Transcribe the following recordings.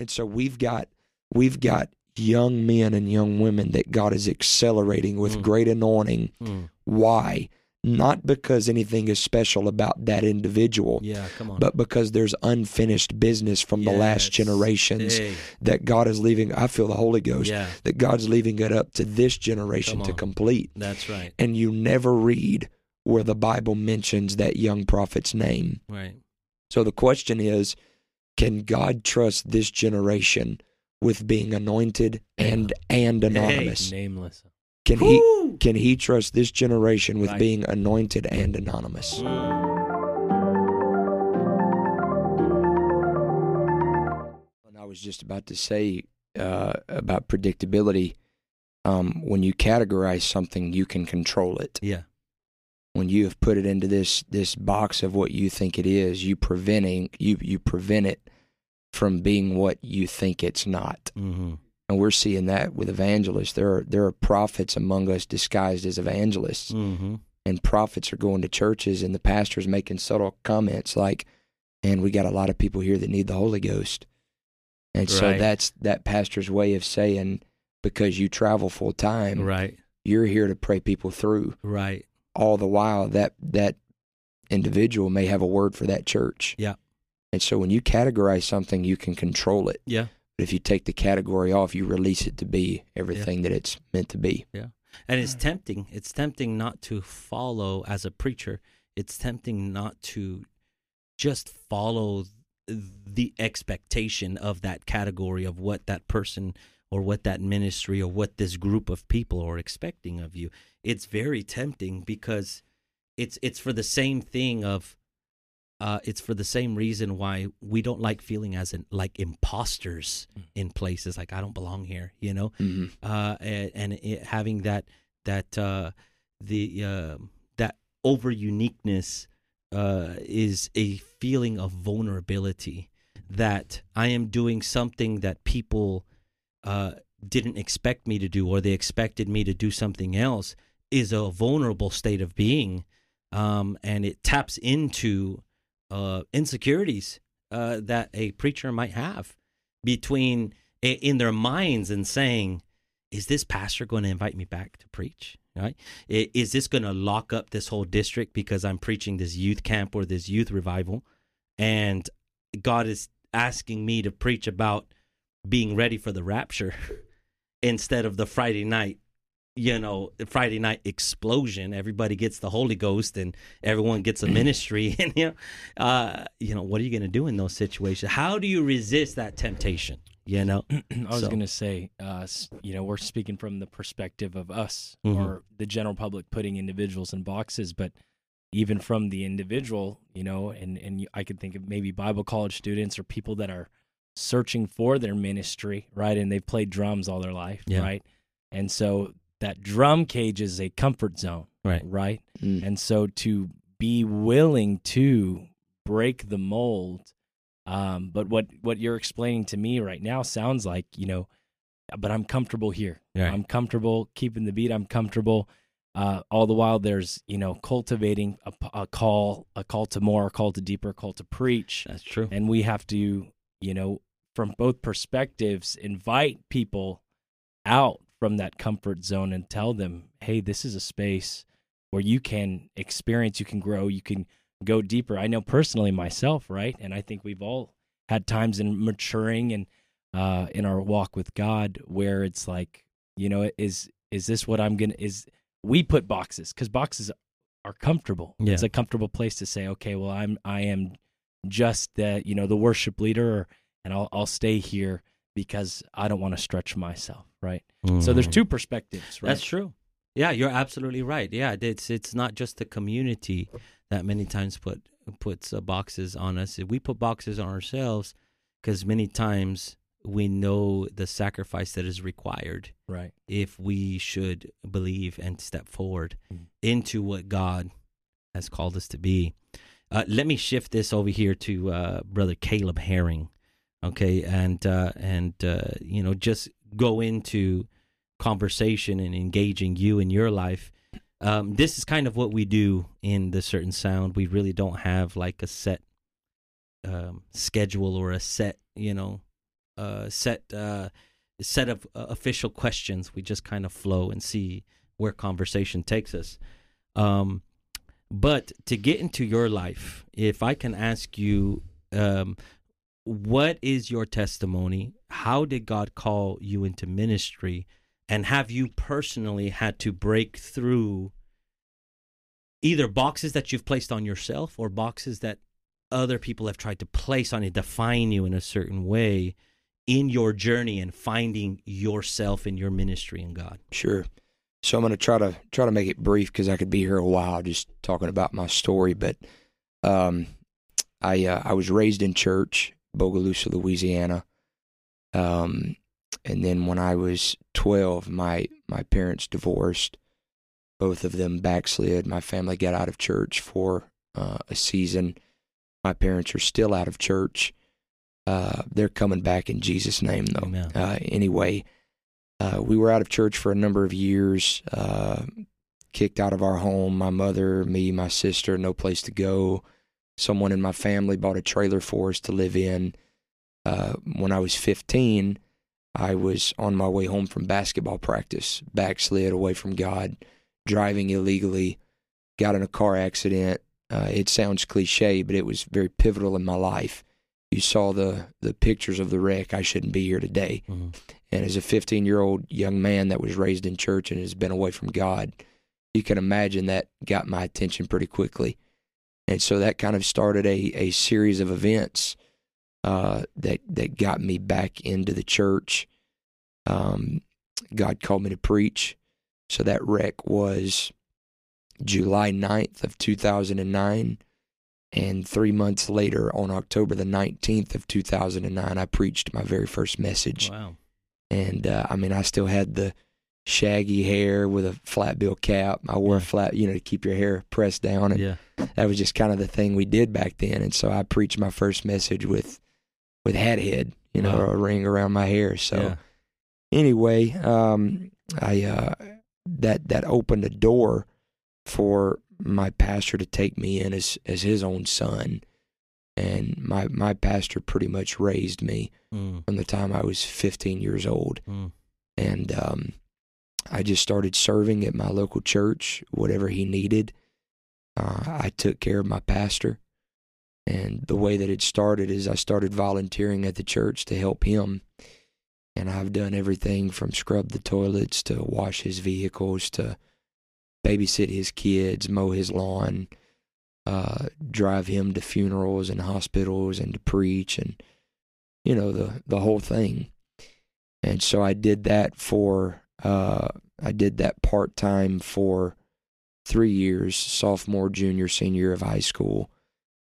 And so we've got we've got young men and young women that God is accelerating with Mm. great anointing. Mm. Why? Not because anything is special about that individual, Yeah, come on. but because there's unfinished business from the last generations Hey, that God is leaving. I feel the Holy Ghost yeah, that God's leaving it up to this generation to complete. that's right. And you never read where the Bible mentions that young prophet's name. Right. So the question is can God trust this generation with being anointed and and anonymous? Nameless. Can he can he trust this generation with Right. being anointed and anonymous? Mm. And I was just about to say uh, about predictability. Um, when you categorize something, you can control it. Yeah. When you have put it into this this box of what you think it is, you preventing you you prevent it from being what you think it's not. Mm-hmm. And we're seeing that with evangelists. There are there are prophets among us disguised as evangelists, Mm-hmm. and prophets are going to churches, and the pastors making subtle comments like, "And we got a lot of people here that need the Holy Ghost." And so that's that pastor's way of saying, because you travel full time, Right. you're here to pray people through. Right. All the while, that that individual may have a word for that church. Yeah. And so when you categorize something, you can control it. Yeah. But if you take the category off, you release it to be everything that it's meant to be. Yeah. And it's mm. tempting. It's tempting not to follow as a preacher. It's tempting not to just follow the expectation of that category of what that person or what that ministry or what this group of people are expecting of you. It's very tempting because it's it's for the same thing of uh, it's for the same reason why we don't like feeling as in, like imposters in places like I don't belong here, you know Mm-hmm. uh, and, and it, having that that uh, the uh, that over uniqueness uh, is a feeling of vulnerability that I am doing something that people uh, didn't expect me to do or they expected me to do something else is a vulnerable state of being um, and it taps into uh, insecurities uh, that a preacher might have between in their minds and saying, "Is this pastor going to invite me back to preach? Right? Is this going to lock up this whole district because I'm preaching this youth camp or this youth revival, and God is asking me to preach about being ready for the rapture instead of the Friday night." You know, Friday night explosion. Everybody gets the Holy Ghost, and everyone gets a ministry. And you know, uh, you know, what are you going to do in those situations? How do you resist that temptation? You know, I was So- going to say, uh, you know, we're speaking from the perspective of us Mhm. or the general public putting individuals in boxes, but even from the individual, you know, and and I could think of maybe Bible college students or people that are searching for their ministry, right? And they've played drums all their life, Yeah. right? And so that drum cage is a comfort zone, Right. Right. Mm. And so to be willing to break the mold, um, but what what you're explaining to me right now sounds like you know, but I'm comfortable here. Right. I'm comfortable keeping the beat. I'm comfortable. Uh, all the while, there's you know cultivating a call, a call to more, a call to deeper, a call to preach, that's true. and we have to you know from both perspectives invite people out from that comfort zone and tell them, hey, this is a space where you can experience, you can grow, you can go deeper. I know personally myself, right? And I think we've all had times in maturing and uh, in our walk with God where it's like, you know, is is this what I'm gonna? Is we put boxes because boxes are comfortable. Yeah. It's a comfortable place to say, okay, well, I'm I am just the you know the worship leader, or, and I'll I'll stay here because I don't want to stretch myself, right? So there's Mhm. two perspectives, right? That's true. Yeah, you're absolutely right. Yeah, it's it's not just the community that many times put puts uh, boxes on us. We put boxes on ourselves because many times we know the sacrifice that is required right. if we should believe and step forward Mm. into what God has called us to be. Uh, let me shift this over here to uh, Brother Caleb Herring, okay, and uh, and uh, you know just go into conversation and engaging you in your life. Um, this is kind of what we do in the certain sound. We really don't have like a set um, schedule or a set, you know, uh, set set of uh, official questions. We just kind of flow and see where conversation takes us. Um, but to get into your life, if I can ask you, um, what is your testimony? How did God call you into ministry? And have you personally had to break through either boxes that you've placed on yourself or boxes that other people have tried to place on you, define you in a certain way in your journey and finding yourself in your ministry in God? Sure. So I'm going to try to try to make it brief because I could be here a while just talking about my story. But um, I uh, I was raised in church, Bogalusa, Louisiana. Um, and then when I was 12, my my parents divorced. Both of them backslid. My family got out of church for uh, a season. My parents are still out of church. Uh, they're coming back in Jesus' name, though. Uh, anyway, uh, we were out of church for a number of years, uh, kicked out of our home. My mother, me, my sister, no place to go. Someone in my family bought a trailer for us to live in. Uh, when I was 15, I was on my way home from basketball practice, backslid away from God, driving illegally, got in a car accident. Uh, it sounds cliche, but it was very pivotal in my life. You saw the the pictures of the wreck. I shouldn't be here today. Mhm. And as a 15 year old young man that was raised in church and has been away from God, you can imagine that got my attention pretty quickly. And so that kind of started a, a series of events uh, that that got me back into the church. Um, God called me to preach. So that wreck was July 9th of 2009. And three months later, on October the 19th of 2009, I preached my very first message. Wow. And uh, I mean, I still had the shaggy hair with a flat bill cap. I wore a flat, you know, to keep your hair pressed down. And Yeah. that was just kind of the thing we did back then. And so I preached my first message with with hat head, you know, Wow. a ring around my hair. So yeah. anyway, um, I uh, that that opened a door for my pastor to take me in as as his own son, and my my pastor pretty much raised me Mm, from the time I was 15 years old, mm, and um, I just started serving at my local church, whatever he needed. Uh, I took care of my pastor, and the way that it started is I started volunteering at the church to help him. And I've done everything from scrub the toilets to wash his vehicles to babysit his kids, mow his lawn, uh, drive him to funerals and hospitals and to preach and you know the the whole thing. And so I did that for uh, I did that part time for three years, sophomore, junior, senior of high school.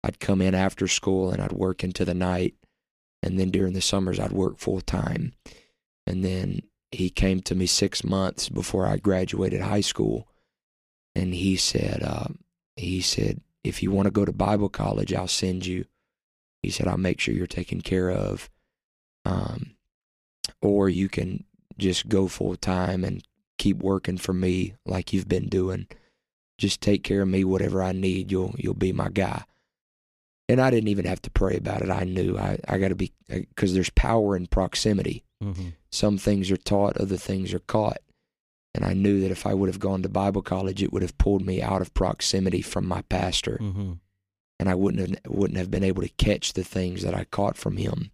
I'd come in after school and I'd work into the night, and then during the summers I'd work full time. And then he came to me six months before I graduated high school, and he said, uh, he said, if you want to go to Bible college, I'll send you. He said, I'll make sure you're taken care of. Um, or you can just go full time and keep working for me like you've been doing. Just take care of me, whatever I need. You'll you'll be my guy. And I didn't even have to pray about it. I knew I I got to be because there's power in proximity. mhm. Some things are taught, other things are caught. And I knew that if I would have gone to Bible college, it would have pulled me out of proximity from my pastor Mhm. and I wouldn't have wouldn't have been able to catch the things that I caught from him.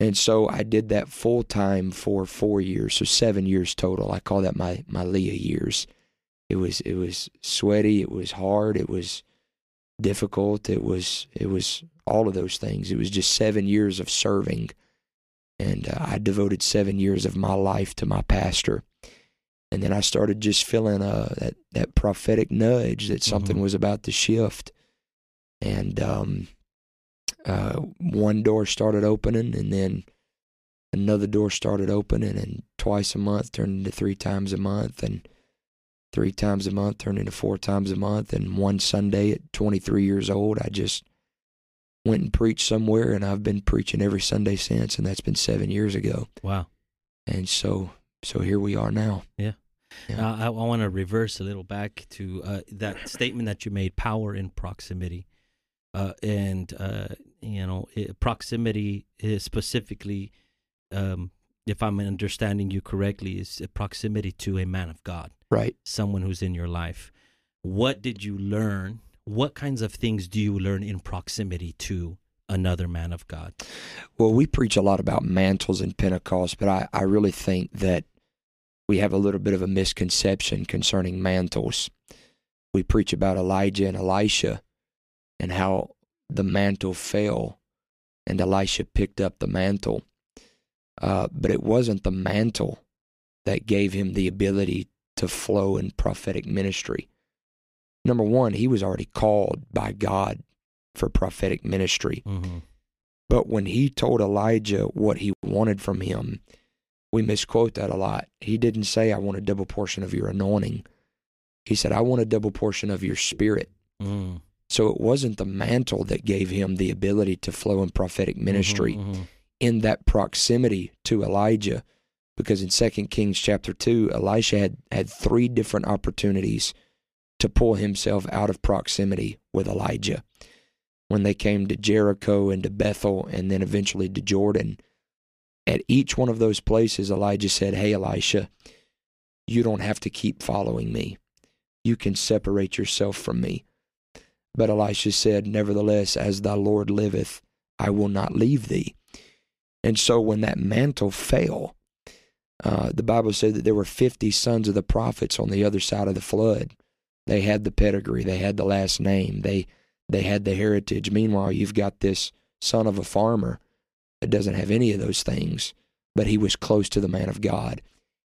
And so I did that full time for four years, so seven years total. I call that my my Leah years. It was it was sweaty, it was hard, it was difficult, it was it was all of those things. It was just seven years of serving, and uh, I devoted seven years of my life to my pastor. And then I started just feeling uh, that that prophetic nudge that something Mhm. was about to shift and um, uh, one door started opening, and then another door started opening, and twice a month turned into three times a month, and three times a month turned into four times a month, and one Sunday at 23 years old, I just went and preached somewhere, and I've been preaching every Sunday since, and that's been seven years ago, Wow. and so so here we are now. Yeah. Uh, I, I want to reverse a little back to uh, that statement that you made: power in proximity, uh, and uh, you know, it, proximity is specifically um, if I'm understanding you correctly, is proximity to a man of God, Right. someone who's in your life. What did you learn? What kinds of things do you learn in proximity to another man of God? Well, we preach a lot about mantles and Pentecost, but I, I really think that we have a little bit of a misconception concerning mantles. We preach about Elijah and Elisha and how the mantle fell and Elisha picked up the mantle. Uh, but it wasn't the mantle that gave him the ability to flow in prophetic ministry. Number one, he was already called by God for prophetic ministry. Mm-hmm. But when he told Elijah what he wanted from him, we misquote that a lot. He didn't say, I want a double portion of your anointing. He said, I want a double portion of your spirit. Mm. So it wasn't the mantle that gave him the ability to flow in prophetic ministry Mhm, mhm. in that proximity to Elijah. Because in 2 Kings chapter 2, Elisha had, had three different opportunities to pull himself out of proximity with Elijah. When they came to Jericho and to Bethel and then eventually to Jordan, at each one of those places, Elijah said, Hey, Elisha, you don't have to keep following me. You can separate yourself from me. But Elisha said, Nevertheless, as thy Lord liveth, I will not leave thee. And so when that mantle fell, uh, the Bible said that there were 50 sons of the prophets on the other side of the flood. They had the pedigree, they had the last name, they they had the heritage. Meanwhile, you've got this son of a farmer that doesn't have any of those things, but he was close to the man of God,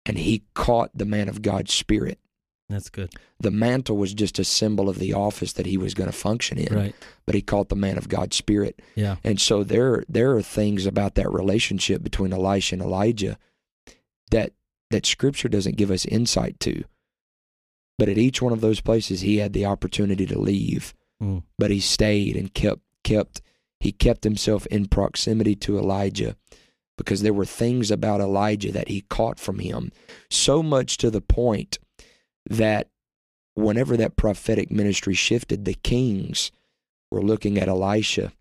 and he caught the man of God's spirit. That's good. The mantle was just a symbol of the office that he was going to function in, Right. but he caught the man of God's spirit. Yeah. And so there there are things about that relationship between Elisha and Elijah that that scripture doesn't give us insight to. But at each one of those places he had the opportunity to leave, Mm. but he stayed and kept kept he kept himself in proximity to Elijah because there were things about Elijah that he caught from him so much to the point that whenever that prophetic ministry shifted the kings were looking at Elisha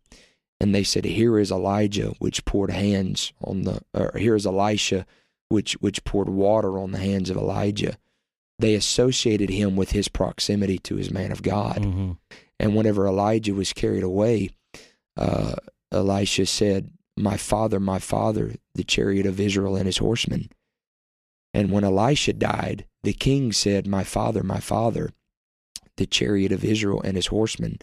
and they said, "Here is Elijah, which poured hands on the, or here is Elisha, which which poured water on the hands of Elijah." They associated him with his proximity to his man of God, Mhm. and whenever Elijah was carried away, uh, Elisha said, "My father, my father, the chariot of Israel and his horsemen." And when Elisha died, the king said, "My father, my father, the chariot of Israel and his horsemen."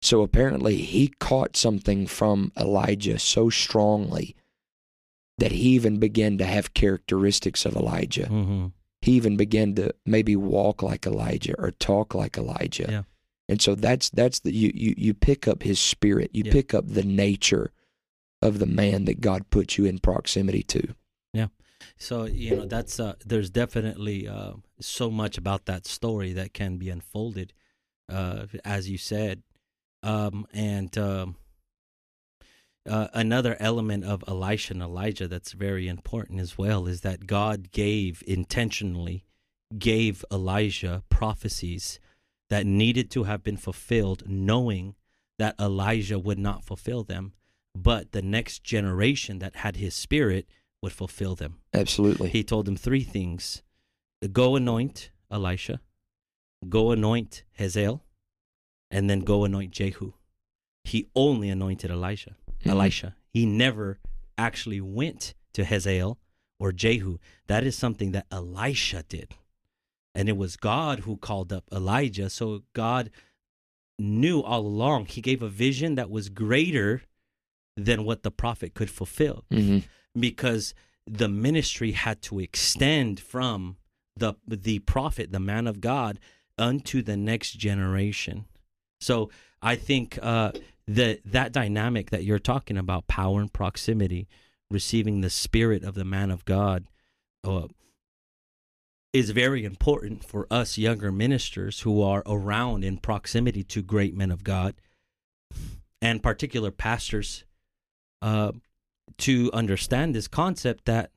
So apparently he caught something from Elijah so strongly that he even began to have characteristics of Elijah. Mhm. He even began to maybe walk like Elijah or talk like Elijah. Yeah. And so that's that's the you you, you pick up his spirit. You Yeah. pick up the nature of the man that God put you in proximity to. So you know that's uh, there's definitely uh, so much about that story that can be unfolded, uh, as you said, um, and um, uh, another element of Elisha and Elijah that's very important as well is that God gave intentionally gave Elijah prophecies that needed to have been fulfilled, knowing that Elijah would not fulfill them, but the next generation that had his spirit would fulfill them. Absolutely. He told them three things go anoint Elisha, go anoint Hazael, and then go anoint Jehu. He only anointed Elisha. Mhm. Elisha. He never actually went to Hazael or Jehu. That is something that Elisha did. And it was God who called up Elijah. So God knew all along. He gave a vision that was greater than what the prophet could fulfill Mhm. because the ministry had to extend from the the prophet, the man of God, unto the next generation. So I think uh, that that dynamic that you're talking about, power and proximity, receiving the spirit of the man of God, uh, is very important for us younger ministers who are around in proximity to great men of God, and particular pastors. Uh, to understand this concept that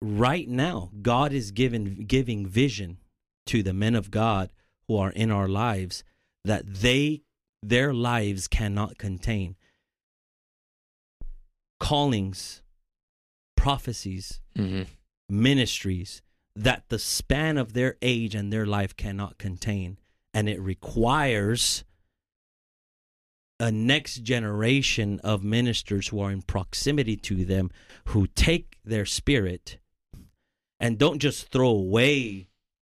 right now God is given giving vision to the men of God who are in our lives that they their lives cannot contain callings prophecies, hmm ministries that the span of their age and their life cannot contain. And it requires a next generation of ministers who are in proximity to them who take their spirit and don't just throw away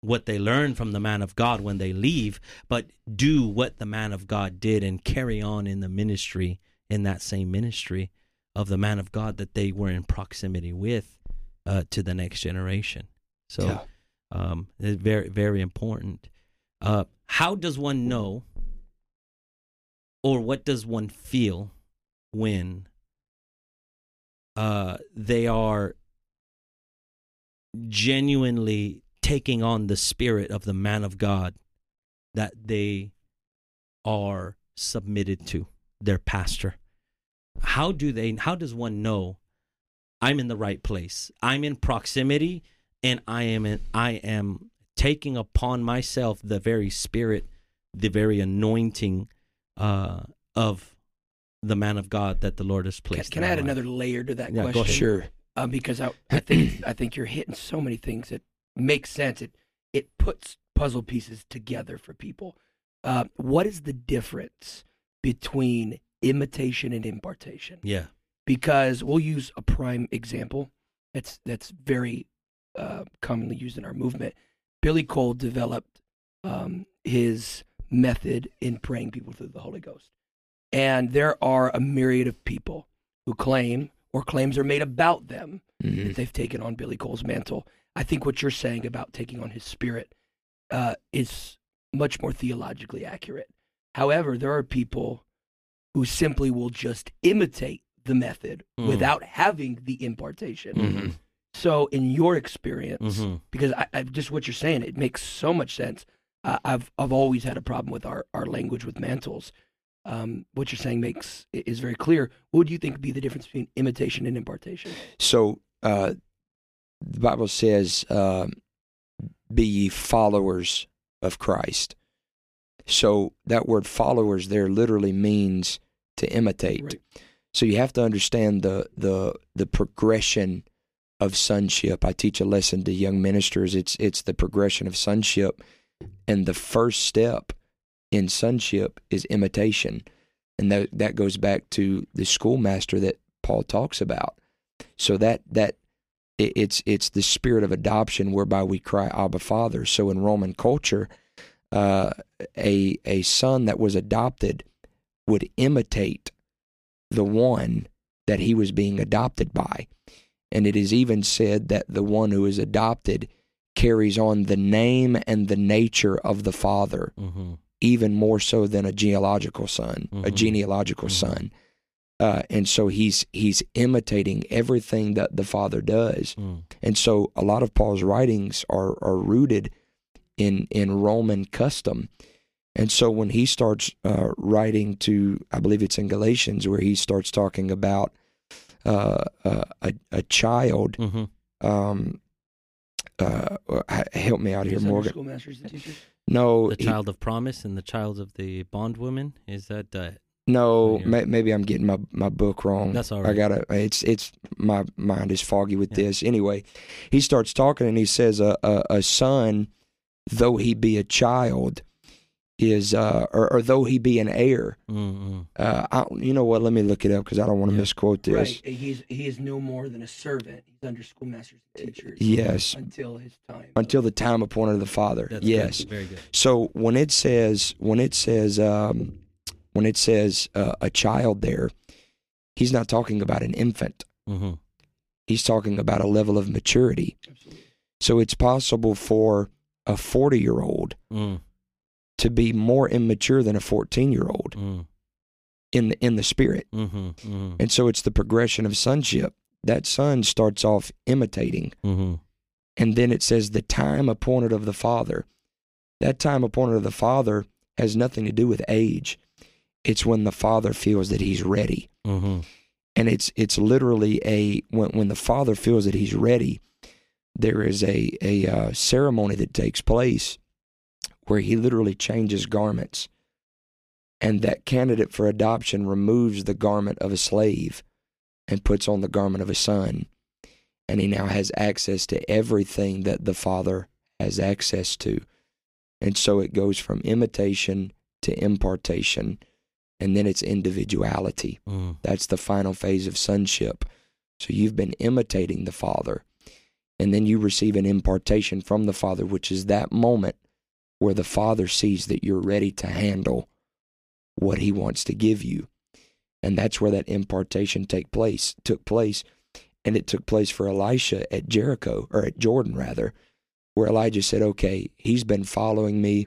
what they learn from the man of God when they leave, but do what the man of God did and carry on in the ministry, in that same ministry of the man of God that they were in proximity with uh, to the next generation. So Yeah. um, it's very, very important. Uh, how does one know, or what does one feel when uh, they are genuinely taking on the spirit of the man of God that they are submitted to, their pastor? How do they? How does one know? I'm in the right place. I'm in proximity, and I am in, I am taking upon myself the very spirit, the very anointing uh, of the man of God that the Lord has placed. can in I add life. another layer to that Yeah, go question? Sure. Um, because I, I think I think you're hitting so many things that make sense. It it puts puzzle pieces together for people. Uh, what is the difference between imitation and impartation? Yeah. Because we'll use a prime example that's that's very uh, commonly used in our movement. Billy Cole developed um, his method in praying people through the Holy Ghost, and there are a myriad of people who claim or claims are made about them hmm that they've taken on Billy Cole's mantle. I think what you're saying about taking on his spirit uh, is much more theologically accurate. However, there are people who simply will just imitate the method Mm. without having the impartation. hmm So, in your experience, Mhm. because I, I just what you're saying, it makes so much sense. Uh, I've I've always had a problem with our, our language with mantles. Um, what you're saying makes is very clear. What do you think would be the difference between imitation and impartation? So uh, the Bible says, uh, "Be ye followers of Christ." So that word "followers" there literally means to imitate. Right. So you have to understand the the the progression of sonship. I teach a lesson to young ministers. It's it's the progression of sonship, and the first step in sonship is imitation, and that that goes back to the schoolmaster that Paul talks about. So that that it, it's it's the spirit of adoption whereby we cry Abba Father. So in Roman culture, uh, a a son that was adopted would imitate the one that he was being adopted by. And it is even said that the one who is adopted carries on the name and the nature of the father, Mhm. even more so than a genealogical son, a Mhm. genealogical Mhm. son. Uh, and so he's he's imitating everything that the father does. Mm. And so a lot of Paul's writings are are rooted in in Roman custom. And so when he starts uh, writing to, I believe it's in Galatians, where he starts talking about uh, uh, a a child. Mhm. Um, uh, help me out here, that your Morgan. Schoolmasters and teachers. No, The he- child of promise and the child of the bondwoman is that uh, no. May, maybe I'm getting my, my book wrong. That's all right. I gotta. It's it's my mind is foggy with Yeah. this. Anyway, he starts talking and he says a a, a son, though he be a child, is uh or, or though he be an heir. mm-mm. Uh, I, you know what? Let me look it up because I don't want to Yeah. misquote this. Right. He's he is no more than a servant. He's under schoolmasters and teachers. Yes, Until his time. until the time appointed of the Father. That's yes. good. very good. So when it says when it says um, when it says uh, a child there, he's not talking about an infant. hmm He's talking about a level of maturity. Absolutely. So it's possible for a 40 year old Mm, to be more immature than a 14 year old mm, in the, in the spirit. hmm hmm And so it's the progression of sonship. That son starts off imitating, hmm and then it says the time appointed of the Father. That time appointed of the Father has nothing to do with age. It's when the Father feels that he's ready. hmm And it's it's literally a when when the Father feels that he's ready, there is a a uh, ceremony that takes place where he literally changes garments, and that candidate for adoption removes the garment of a slave and puts on the garment of a son. and he now has access to everything that the Father has access to. And so it goes from imitation to impartation, and then it's individuality. Mm. That's the final phase of sonship. So you've been imitating the Father, and then you receive an impartation from the Father, which is that moment where the Father sees that you're ready to handle what He wants to give you. And that's where that impartation take place took place. And it took place for Elisha at Jericho, or at Jordan rather, where Elijah said, Okay, he's been following me,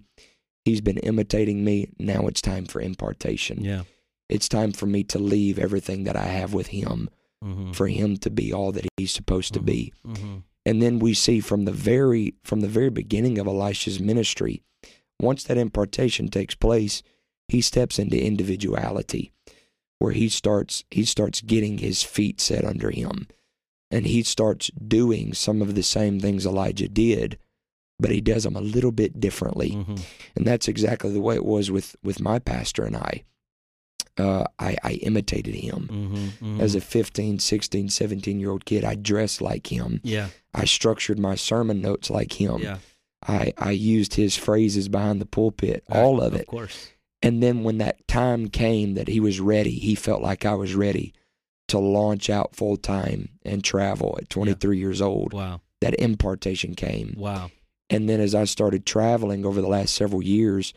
he's been imitating me, now it's time for impartation. Yeah. It's time for me to leave everything that I have with him Mm-hmm. for him to be all that he's supposed to be. Mm-hmm. And then we see from the very from the very beginning of Elisha's ministry, once that impartation takes place, he steps into individuality where he starts he starts getting his feet set under him and he starts doing some of the same things Elijah did, but he does them a little bit differently. Mm-hmm. And that's exactly the way it was with with my pastor and I. Uh, I, I imitated him. Mm-hmm. As a 15, 16, 17 year old kid, I dressed like him. yeah, I structured my sermon notes like him. yeah, I, I used his phrases behind the pulpit, all of it. Of course. And then when that time came that he was ready, he felt like I was ready to launch out full time and travel at 23 years old. Wow, That impartation came. wow. And then as I started traveling over the last several years,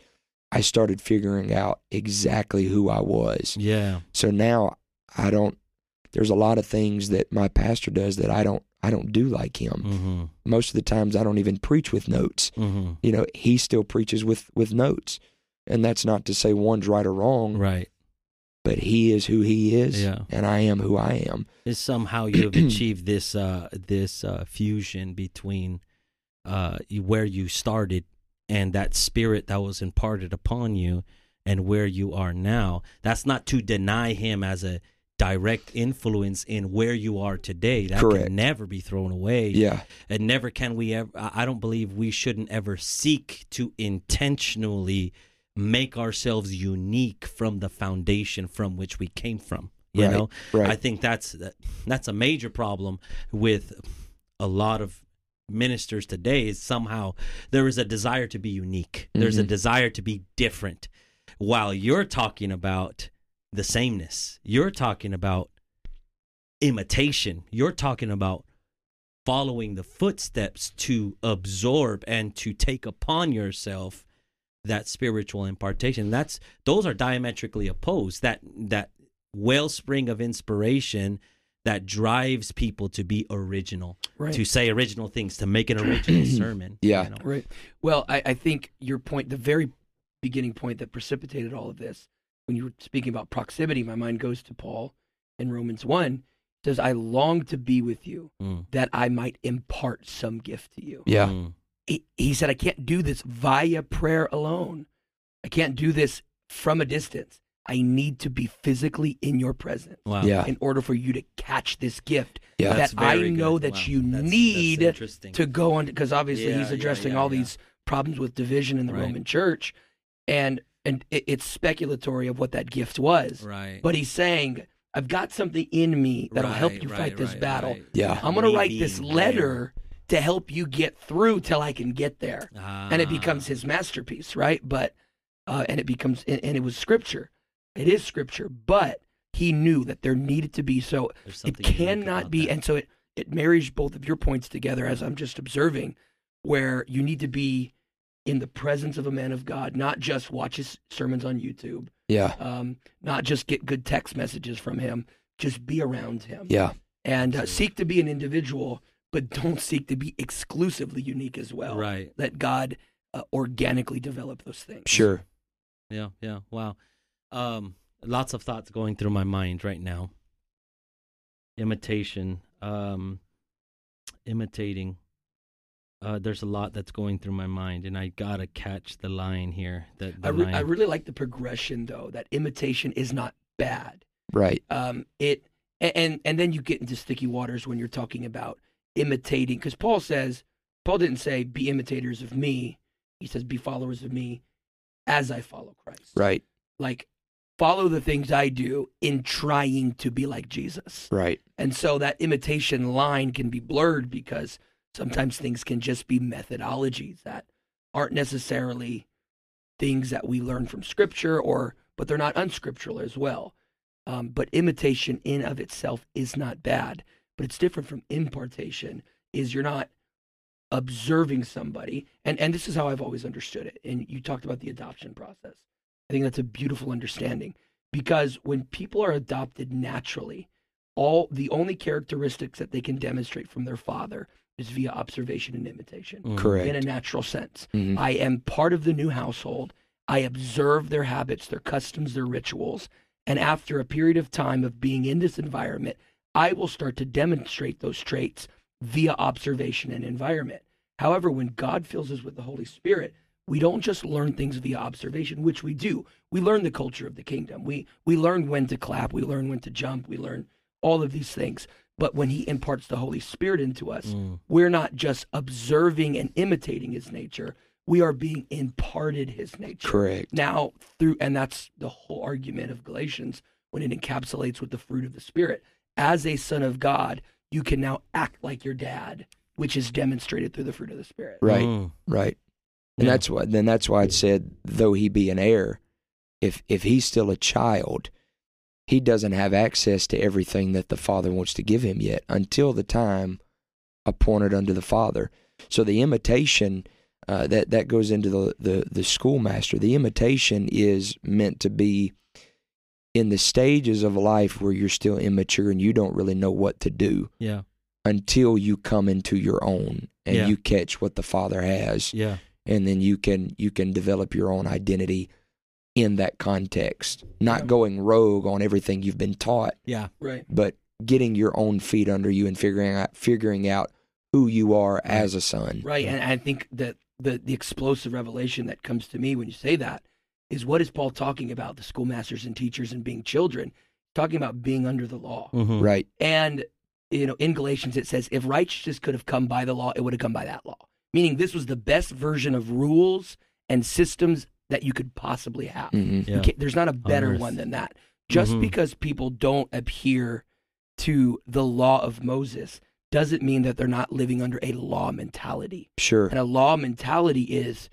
I started figuring out exactly who I was. Yeah, So now I don't there's a lot of things that my pastor does that I don't I don't do like him. mm-hmm. Most of the times I don't even preach with notes. Mm-hmm. You know, he still preaches with with notes. And that's not to say one's right or wrong, right. but he is who he is Yeah. and I am who I am. is somehow you have achieved this uh this uh fusion between uh where you started and that spirit that was imparted upon you and where you are now that's not to deny him as a direct influence in where you are today that Correct. can never be thrown away Yeah. and never can we ever i don't believe we shouldn't ever seek to intentionally make ourselves unique from the foundation from which we came from you Right, know right. i think that's that's a major problem with a lot of ministers today is somehow there is a desire to be unique there's a Mhm. desire to be different while you're talking about the sameness you're talking about imitation you're talking about following the footsteps to absorb and to take upon yourself that spiritual impartation that's those are diametrically opposed that that wellspring of inspiration that drives people to be original Right. to say original things to make an original sermon Yeah. you know? Right. Well, I, I think your point, the very beginning point that precipitated all of this, when you were speaking about proximity, my mind goes to Paul in Romans 1. Says, I long to be with you Mm. that I might impart some gift to you. Yeah. Mm. He, he said, I can't do this via prayer alone. I can't do this from a distance. I need to be physically in your presence wow Yeah. in order for you to catch this gift Yeah. That I know good. that Wow. you That's- that's need interesting. to go on because obviously Yeah, he's yeah, addressing yeah, all yeah. these problems with division in the Right. Roman church and and it, it's speculatory of what that gift was right but he's saying I've got something in me that'll help you right, fight this right, battle right. Yeah. I'm going to write this being letter to help you get through till I can get there there. and it Ah. becomes his masterpiece right but uh, and it becomes and, and it was scripture it is scripture but he knew that there needed to be so it cannot be that. and so it it marries both of your points together as i'm just observing where you need to be in the presence of a man of god not just watch his sermons on youtube Yeah. um, not just get good text messages from him just be around him Yeah. and uh, seek to be an individual but don't seek to be exclusively unique as well right let god uh, organically develop those things Sure. Yeah, yeah. Wow. Um, lots of thoughts going through my mind right now. Imitation, um, imitating. Uh, there's a lot that's going through my mind, and I gotta catch the line here. That the I, re- line. I really like the progression though that imitation is not bad Right. um, it and and then you get into sticky waters when you're talking about imitating because Paul says Paul didn't say be imitators of me he says be followers of me as I follow Christ Right. like follow the things I do in trying to be like Jesus. Right. And so that imitation line can be blurred because sometimes things can just be methodologies that aren't necessarily things that we learn from scripture or but they're not unscriptural as well. Um, but imitation in of itself is not bad, but it's different from impartation. Is you're not observing somebody, and and this is how I've always understood it. And you talked about the adoption process. I think that's a beautiful understanding because when people are adopted naturally, all the only characteristics that they can demonstrate from their father is via observation and imitation Mm. Correct. in a natural sense. Mhm. I am part of the new household. I observe their habits, their customs, their rituals. And after a period of time of being in this environment, I will start to demonstrate those traits via observation and environment. However, when God fills us with the Holy Spirit, we don't just learn things via observation, which we do. We learn the culture of the kingdom. We we learn when to clap, we learn when to jump, we learn all of these things. But when he imparts the Holy Spirit into us, Mm. we're not just observing and imitating his nature we are being imparted his nature Correct. now through and that's the whole argument of galatians when it encapsulates with the fruit of the spirit as a son of god you can now act like your dad which is demonstrated through the fruit of the spirit Right. Mm. Right. And Yeah. that's why then that's why it said though he be an heir, if if he's still a child, he doesn't have access to everything that the father wants to give him yet until the time appointed unto the father. So the imitation uh, that that goes into the, the the schoolmaster. The imitation is meant to be in the stages of life where you're still immature and you don't really know what to do Yeah. until you come into your own and Yeah. you catch what the father has Yeah. and then you can you can develop your own identity in that context not Yeah. going rogue on everything you've been taught Yeah. right but getting your own feet under you and figuring out figuring out who you are as a son right and i think that the the explosive revelation that comes to me when you say that is what is paul talking about the schoolmasters and teachers and being children talking about being under the law Mhm. right And you know, in Galatians it says, if righteousness could have come by the law, it would have come by that law. Meaning this was the best version of rules and systems that you could possibly have. hmm Yeah. There's not a better earth. one than that. Just Mhm. because people don't adhere to the law of Moses doesn't mean that they're not living under a law mentality. sure And a law mentality is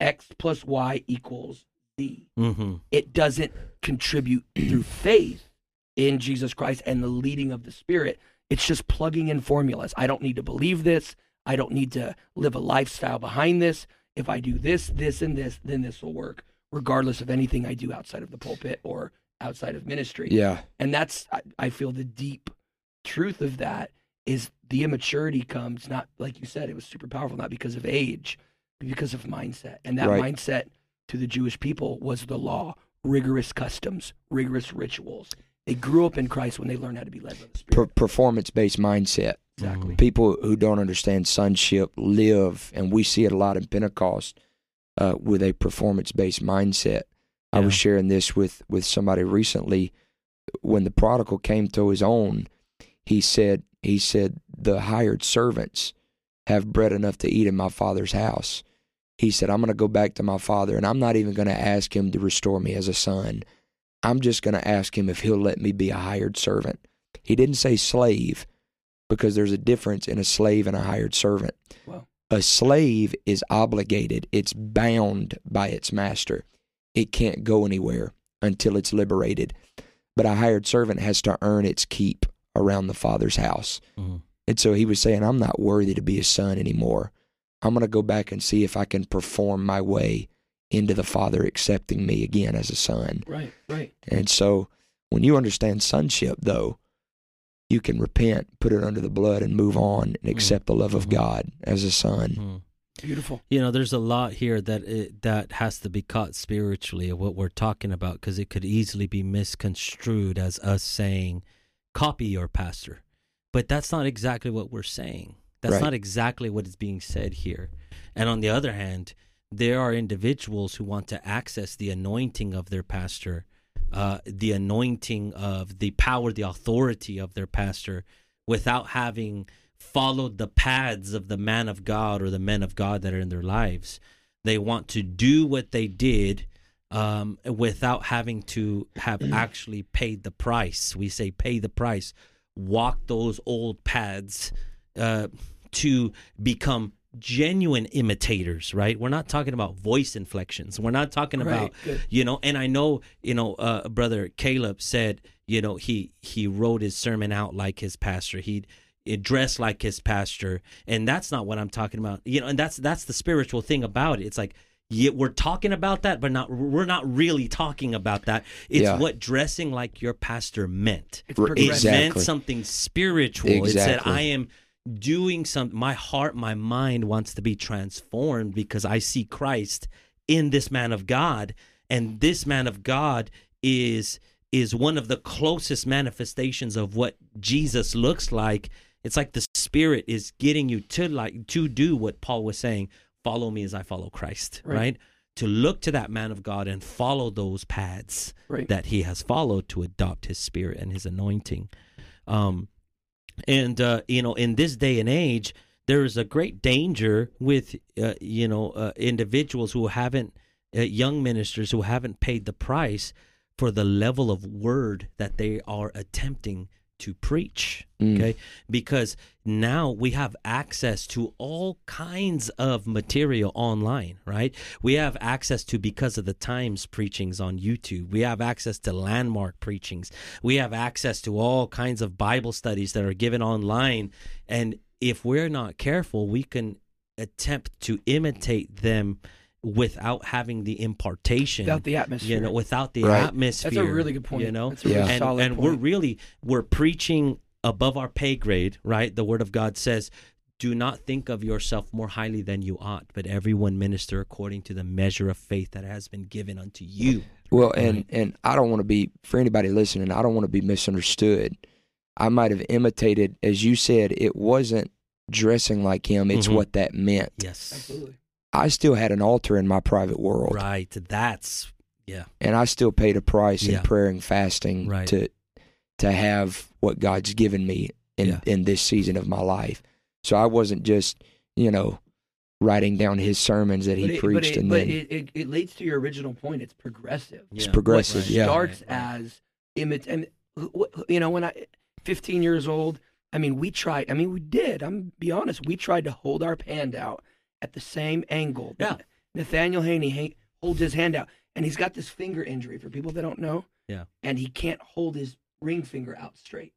X plus Y equals Z Mhm. it doesn't contribute through faith in Jesus Christ and the leading of the Spirit. It's just plugging in formulas. I don't need to believe this. I don't need to live a lifestyle behind this. If I do this, this, and this, then this will work, regardless of anything I do outside of the pulpit or outside of ministry. yeah And that's, I, I feel the deep truth of that is the immaturity comes not, like you said, it was super powerful, not because of age, but because of mindset. And that Right. mindset to the Jewish people was the law, rigorous customs, rigorous rituals. They grew up in Christ when they learned how to be led by the per- performance based mindset exactly. people who don't understand sonship live, and we see it a lot in Pentecost, uh, with a performance based mindset. I was sharing this with with somebody recently. When the prodigal came to his own, he said he said the hired servants have bread enough to eat in my father's house. He said I'm going to go back to my father, and I'm not even going to ask him to restore me as a son. I'm just going to ask him if he'll let me be a hired servant. He didn't say slave because there's a difference in a slave and a hired servant. Wow. A slave is obligated, it's bound by its master. It can't go anywhere until it's liberated. But a hired servant has to earn its keep around the father's house. Mhm. And so he was saying, I'm not worthy to be a son anymore. I'm going to go back and see if I can perform my way into the father accepting me again as a son. Right, right. And so when you understand sonship, though, you can repent, put it under the blood, and move on and accept the love of Mhm. God as a son. Mhm. Beautiful. You know, there's a lot here that it, that has to be caught spiritually of what we're talking about because it could easily be misconstrued as us saying, "Copy your pastor," but that's not exactly what we're saying. That's Right. not exactly what is being said here. And on the other hand, there are individuals who want to access the anointing of their pastor, uh, the anointing of the power, the authority of their pastor, without having followed the paths of the man of God or the men of God that are in their lives. They want to do what they did um, without having to have actually paid the price. We say pay the price, walk those old paths uh, to become genuine imitators, right? We're not talking about voice inflections. We're not talking Right, about good. you know and i know you know uh brother caleb said you know he he wrote his sermon out like his pastor he dressed like his pastor and that's not what i'm talking about you know and that's that's the spiritual thing about it it's like yeah, we're talking about that but not we're not really talking about that it's Yeah. what dressing like your pastor meant It's R- it progressive. meant something spiritual it said i am doing some my heart my mind wants to be transformed because i see christ in this man of god and this man of god is is one of the closest manifestations of what jesus looks like it's like the spirit is getting you to like to do what paul was saying follow me as i follow christ Right. right, to look to that man of god and follow those paths Right. that he has followed to adopt his spirit and his anointing um and uh you know in this day and age there is a great danger with uh, you know uh, individuals who haven't uh, young ministers who haven't paid the price for the level of word that they are attempting to preach Mm. okay? Because now we have access to all kinds of material online right? We have access to because of the times preachings on youtube we have access to landmark preachings. We have access to all kinds of bible studies that are given online. And if we're not careful we can attempt to imitate them without having the impartation Without the atmosphere. you know without the Right. atmosphere That's a really good point. you know That's a Yeah. really and, solid and point. we're really we're preaching above our pay grade right the word of god says do not think of yourself more highly than you ought but everyone minister according to the measure of faith that has been given unto you Well, and Right. and I don't want to be for anybody listening. I don't want to be misunderstood. I might have imitated, as you said, it wasn't dressing like him. It's Mhm. what that meant. yes Absolutely. I still had an altar in my private world, right that's yeah and I still paid a price Yeah. in prayer and fasting Right. to to have what God's given me in Yeah. in this season of my life. So I wasn't just you know writing down his sermons that he it, preached, but, it, and but then it, it, it leads to your original point. It's progressive. it's Yeah. progressive. What yeah, starts as imit and you know when I 15 years old, I mean we tried. I mean we did. I'm be honest. We tried to hold our hand out at the same angle. Yeah. Nathaniel Haney ha- holds his hand out, and he's got this finger injury. For people that don't know, Yeah. and he can't hold his ring finger out straight.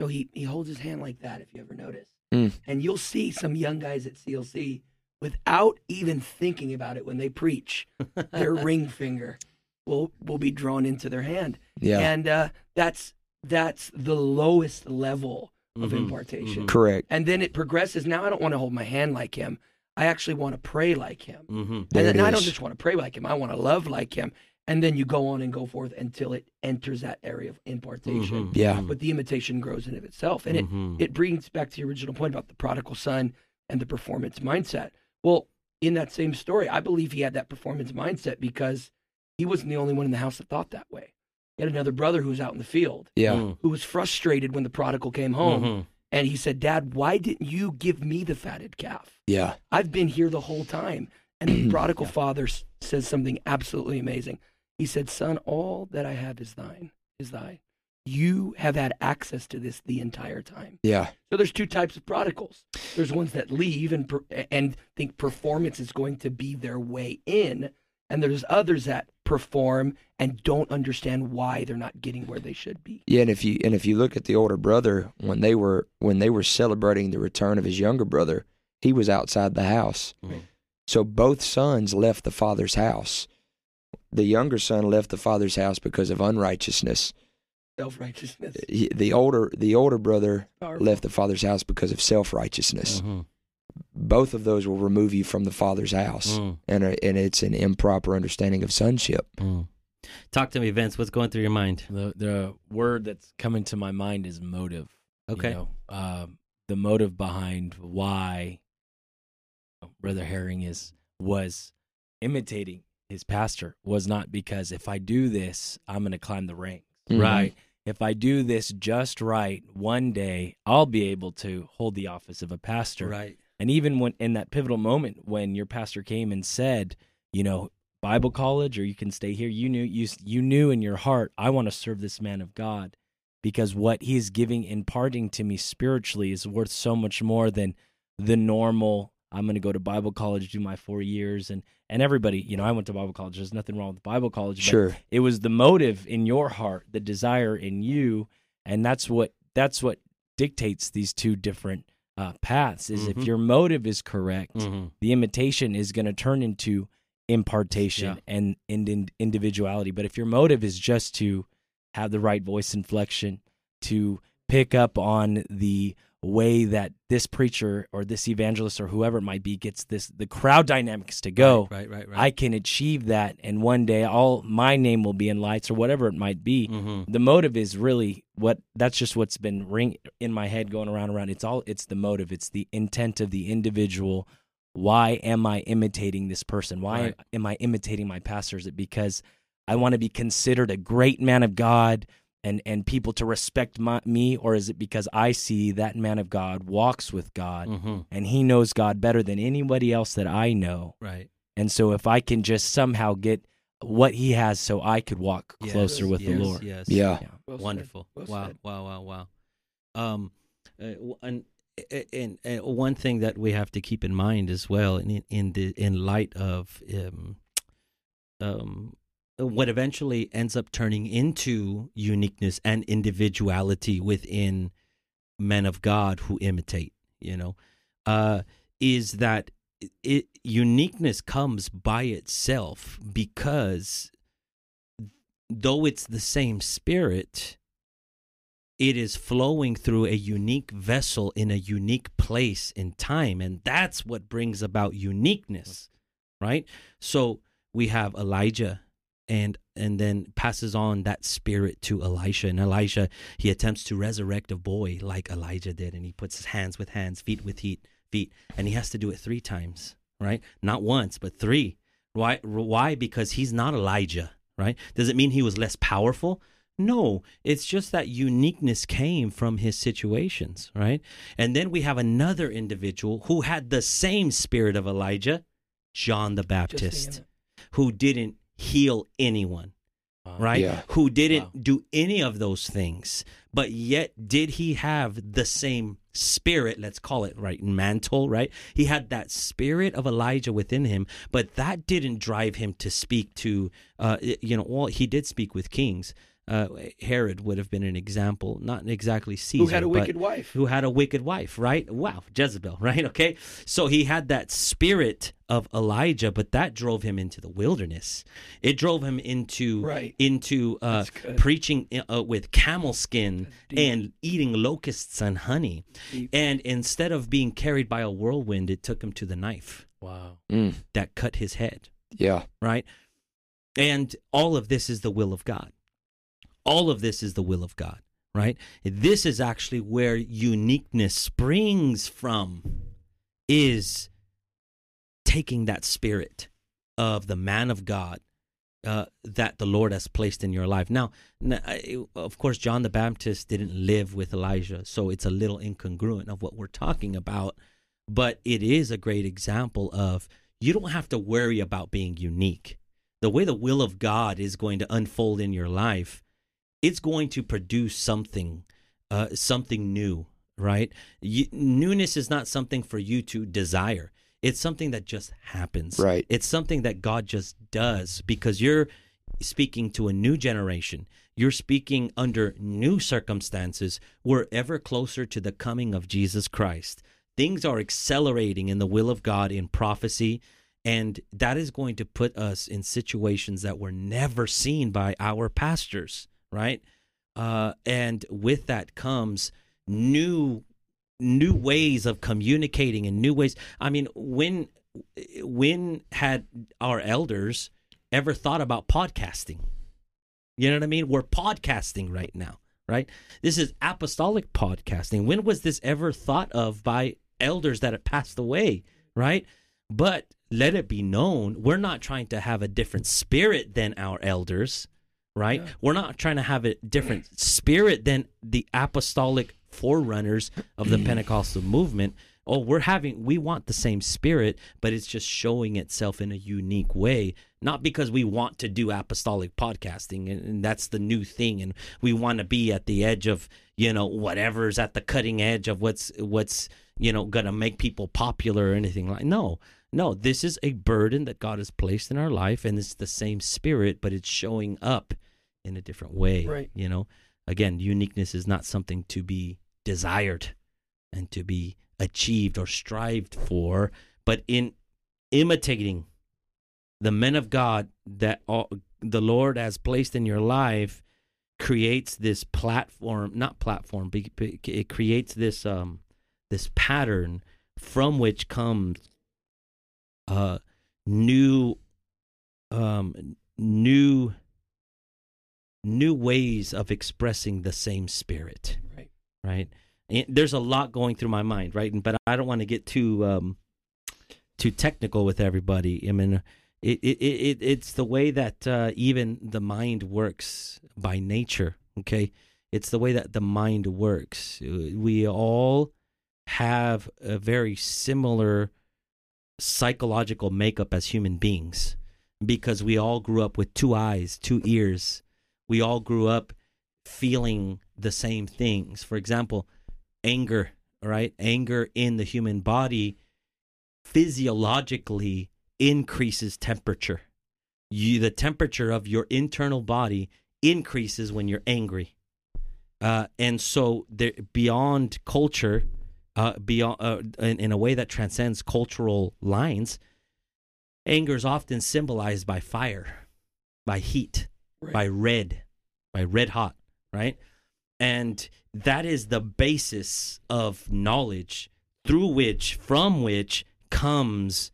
So he he holds his hand like that. If you ever notice, Mm. and you'll see some young guys at CLC without even thinking about it when they preach, their ring finger will will be drawn into their hand yeah, and uh, that's that's the lowest level of Mhm, impartation. mhm. correct. And then it progresses. Now I don't want to hold my hand like him. I actually want to pray like him. Mhm. There and then I don't just want to pray like him. I want to love like him. And then you go on and go forth until it enters that area of impartation. Mhm. Yeah. But the imitation grows in of itself. And Mhm. it, it brings back to your original point about the prodigal son and the performance mindset. Well, in that same story, I believe he had that performance mindset because he wasn't the only one in the house that thought that way. He had another brother who was out in the field Yeah, Mm. who was frustrated when the prodigal came home. And he said, Dad, why didn't you give me the fatted calf? yeah, I've been here the whole time. And the prodigal father s- says something absolutely amazing. He said, Son, all that I have is thine, is thine. You have had access to this the entire time. yeah, So there's two types of prodigals. There's ones that leave and per- and think performance is going to be their way in, and there's others that perform and don't understand why they're not getting where they should be. yeah. And if you and if you look at the older brother when they were when they were celebrating the return of his younger brother, he was outside the house. Mhm. So both sons left the father's house. The younger son left the father's house because of unrighteousness. Self righteousness. He- The older the older brother left the father's house because of self righteousness. Both of those will remove you from the father's house, Mm. and uh, and it's an improper understanding of sonship. Mm. Talk to me, Vince. What's going through your mind? The the word that's coming to my mind is motive. you Okay. know, um, the motive behind why Brother Herring is was imitating his pastor was not because if I do this, I'm going to climb the ranks. Mhm. Right. If I do this just right, one day I'll be able to hold the office of a pastor. Right. And even when in that pivotal moment when your pastor came and said, you know, Bible college or you can stay here. You knew you you knew in your heart, I want to serve this man of God because what he is giving imparting to me spiritually is worth so much more than the normal I'm going to go to Bible college, do my 4 years and and everybody, you know, I went to Bible college. There's nothing wrong with Bible college, but Sure. it was the motive in your heart, the desire in you, and that's what that's what dictates these two different uh, paths. Is Mhm. if your motive is correct, Mm-hmm. the imitation is going to turn into impartation Yeah. and, and in individuality. But if your motive is just to have the right voice inflection, to pick up on the way that this preacher or this evangelist or whoever it might be gets this the crowd dynamics to go Right, right, right. i can achieve that. And one day all my name will be in lights or whatever it might be. Mm-hmm. the motive is really what that's just what's been ring in my head going around and around. It's all it's the motive. It's the intent of the individual. Why am i imitating this person? Why Right. am i imitating my pastor? Is it because i want to be considered a great man of god and and people to respect my, me or is it because i see that man of god walks with god Mm-hmm. and he knows god better than anybody else that i know Right. and so if i can just somehow get what he has so i could walk Yes, closer with yes, the lord Yes. Yeah. Yeah. Well. Wonderful. Well wow, wow, wow, wow. Um, uh, and, and, and one thing that we have to keep in mind as well, in in the in light of um, um, what eventually ends up turning into uniqueness and individuality within men of God who imitate, you know, uh, is that it, uniqueness comes by itself because though it's the same spirit, it is flowing through a unique vessel in a unique place in time. And that's what brings about uniqueness, right? So we have Elijah and and then passes on that spirit to Elisha. And Elisha, he attempts to resurrect a boy like Elijah did, and he puts his hands with hands, feet with feet, feet, and he has to do it three times, right? Not once, but three. Why? Why? Because he's not Elijah, right? Does it mean he was less powerful? No, it's just that uniqueness came from his situations, right? And then we have another individual who had the same spirit of Elijah, John the Baptist, who didn't heal anyone, right? Yeah. Who didn't Wow. do any of those things, but yet did he have the same spirit, let's call it, right? Mantle, right? He had that spirit of Elijah within him, but that didn't drive him to speak to, uh, you know, well, he did speak with kings. Uh, Herod would have been an example, not exactly Caesar, Who had a wicked wife? who had a wicked wife, right? Wow, Jezebel, right? Okay. So he had that spirit of Elijah, but that drove him into the wilderness. It drove him into Right. into uh, preaching uh, with camel skin and eating locusts and honey. Deep. And instead of being carried by a whirlwind, it took him to the knife Wow. Mm, that cut his head yeah. right? And all of this is the will of God. All of this is the will of God, right? This is actually where uniqueness springs from is taking that spirit of the man of God uh, that the Lord has placed in your life. Now, of course, John the Baptist didn't live with Elijah, so it's a little incongruent of what we're talking about. But it is a great example of you don't have to worry about being unique. The way the will of God is going to unfold in your life, it's going to produce something, uh, something new, right? You, newness is not something for you to desire. It's something that just happens. Right. It's something that God just does because you're speaking to a new generation. You're speaking under new circumstances. We're ever closer to the coming of Jesus Christ. Things are accelerating in the will of God in prophecy, and that is going to put us in situations that were never seen by our pastors, right? Uh, and with that comes new new ways of communicating and new ways. I mean, when when had our elders ever thought about podcasting? You know what I mean? We're podcasting right now, right? This is apostolic podcasting. When was this ever thought of by elders that have passed away, right? But let it be known, we're not trying to have a different spirit than our elders, right? Yeah. We're not trying to have a different spirit than the apostolic forerunners of the Pentecostal movement. Oh, we're having we want the same spirit, but it's just showing itself in a unique way. Not because we want to do apostolic podcasting and, and that's the new thing, and we want to be at the edge of you know whatever's at the cutting edge of what's what's you know gonna make people popular or anything like. No, no, this is a burden that God has placed in our life, and it's the same spirit, but it's showing up in a different way. Right. You know, again, uniqueness is not something to be desired and to be achieved or strived for, but in imitating the men of God that all, the Lord has placed in your life creates this platform, not platform, but it creates this um this pattern from which comes uh new um new new ways of expressing the same spirit Right. right? And there's a lot going through my mind right? But i don't want to get too um too technical with everybody. I mean it, it, it it's the way that uh, even the mind works by nature okay? It's the way that the mind works. We all have a very similar psychological makeup as human beings because we all grew up with two eyes, two ears. We all grew up feeling the same things. For example, anger, right? Anger in the human body physiologically increases temperature. You, the temperature of your internal body increases when you're angry. Uh, and so there, beyond culture, uh, beyond uh, in, in a way that transcends cultural lines, anger is often symbolized by fire, by heat, Right. by red, by red hot, right? And that is the basis of knowledge through which, from which comes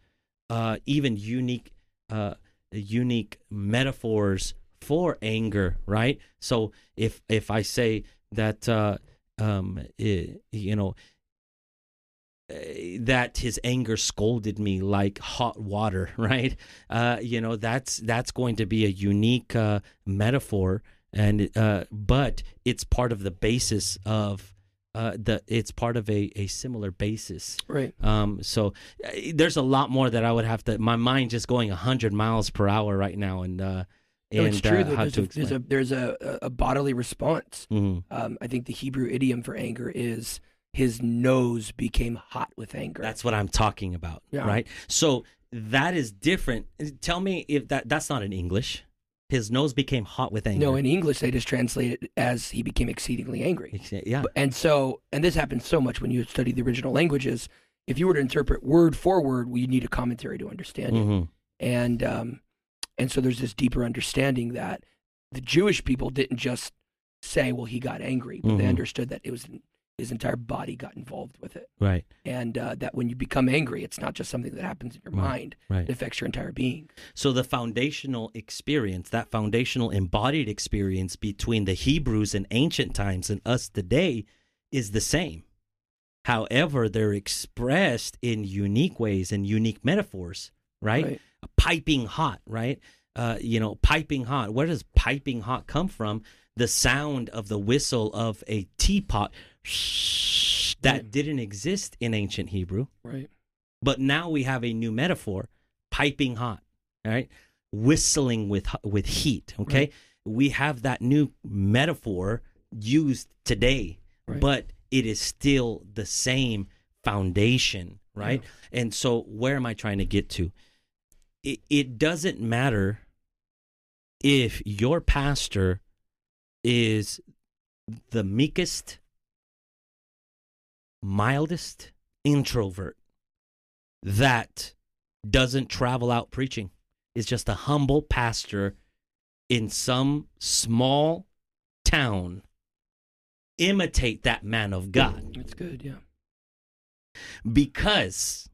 uh, even unique, uh, unique metaphors for anger, right? So if if I say that, uh, um, i you know, eh, that his anger scolded me like hot water right uh you know that's that's going to be a unique uh metaphor and uh but it's part of the basis of uh the it's part of a a similar basis Right. um so uh, there's a lot more that i would have to my mind just going 100 miles per hour right now and uh No, and it's true. uh, how there's, to a, there's a there's a, a bodily response. Mhm. Um, I think the Hebrew idiom for anger is his nose became hot with anger. That's what I'm talking about, Yeah. right? So that is different. Tell me if that that's not in English. His nose became hot with anger. no, in English they just translate it as he became exceedingly angry. yeah, And so, and this happens so much when you study the original languages. If you were to interpret word for word, we need a commentary to understand it. Mhm. And um, and so there's this deeper understanding that the Jewish people didn't just say, "Well, he got angry," but they Mhm. understood that it was his entire body got involved with it, right, and uh, that when you become angry, it's not just something that happens in your Right. mind; right. it affects your entire being. So the foundational experience, that foundational embodied experience between the Hebrews in ancient times and us today is the same. However, they're expressed in unique ways and unique metaphors, right? Piping hot, right? Uh, you know, piping hot. Where does piping hot come from? The sound of the whistle of a teapot that Right. didn't exist in ancient Hebrew. Right. But now we have a new metaphor, piping hot, all right? Whistling with with heat, okay? Right. We have that new metaphor used today, Right. but it is still the same foundation, right? And so where am I trying to get to? It it doesn't matter if your pastor is the meekest, mildest introvert that doesn't travel out preaching is just a humble pastor in some small town imitate that man of god That's good. Yeah. because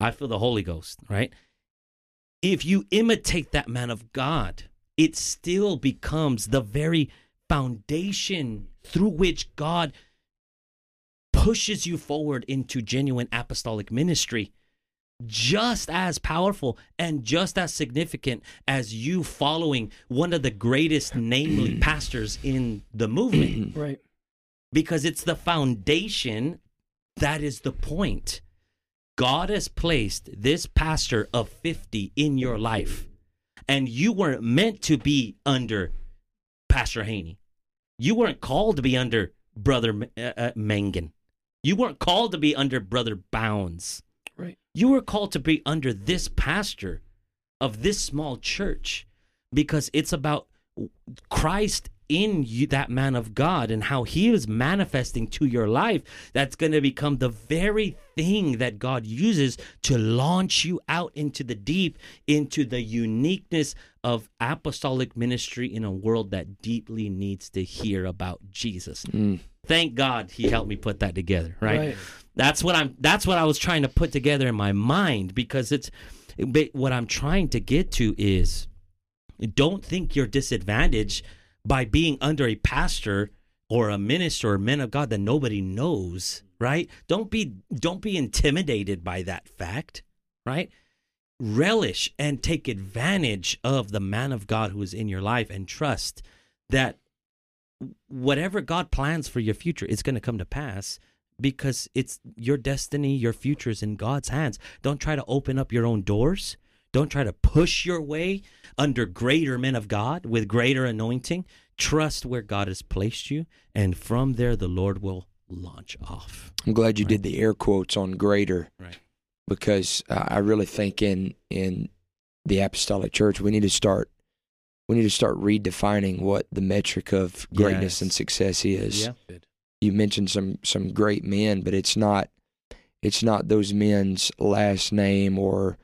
i feel the holy ghost right if you imitate that man of god it still becomes the very foundation through which god pushes you forward into genuine apostolic ministry just as powerful and just as significant as you following one of the greatest namely pastors in the movement Right. because it's the foundation that is the point. God has placed this pastor of 50 in your life, and you weren't meant to be under Pastor Haney. You weren't called to be under Brother uh, uh, Mangun. You weren't called to be under Brother Bounds. Right. You were called to be under this pastor of this small church because it's about Christ in you, that man of God, and how he is manifesting to your life. That's going to become the very thing that God uses to launch you out into the deep, into the uniqueness of apostolic ministry in a world that deeply needs to hear about Jesus. Mm. Thank God he helped me put that together, right? That's what I'm that's what I was trying to put together in my mind because it's what I'm trying to get to is don't think you're disadvantaged by being under a pastor or a minister or men of God that nobody knows, right? Don't be don't be intimidated by that fact, right? Relish and take advantage of the man of God who is in your life and trust that whatever God plans for your future, it's going to come to pass because it's your destiny, your future is in God's hands. Don't try to open up your own doors. Don't try to push your way under greater men of God with greater anointing. Trust where God has placed you, and from there the Lord will launch off. I'm glad you Right. did the air quotes on greater Right. because uh, I really think in in the apostolic church we need to start we need to start redefining what the metric of greatness Yes. and success is. Yeah. You mentioned some some great men, but it's not it's not those men's last name or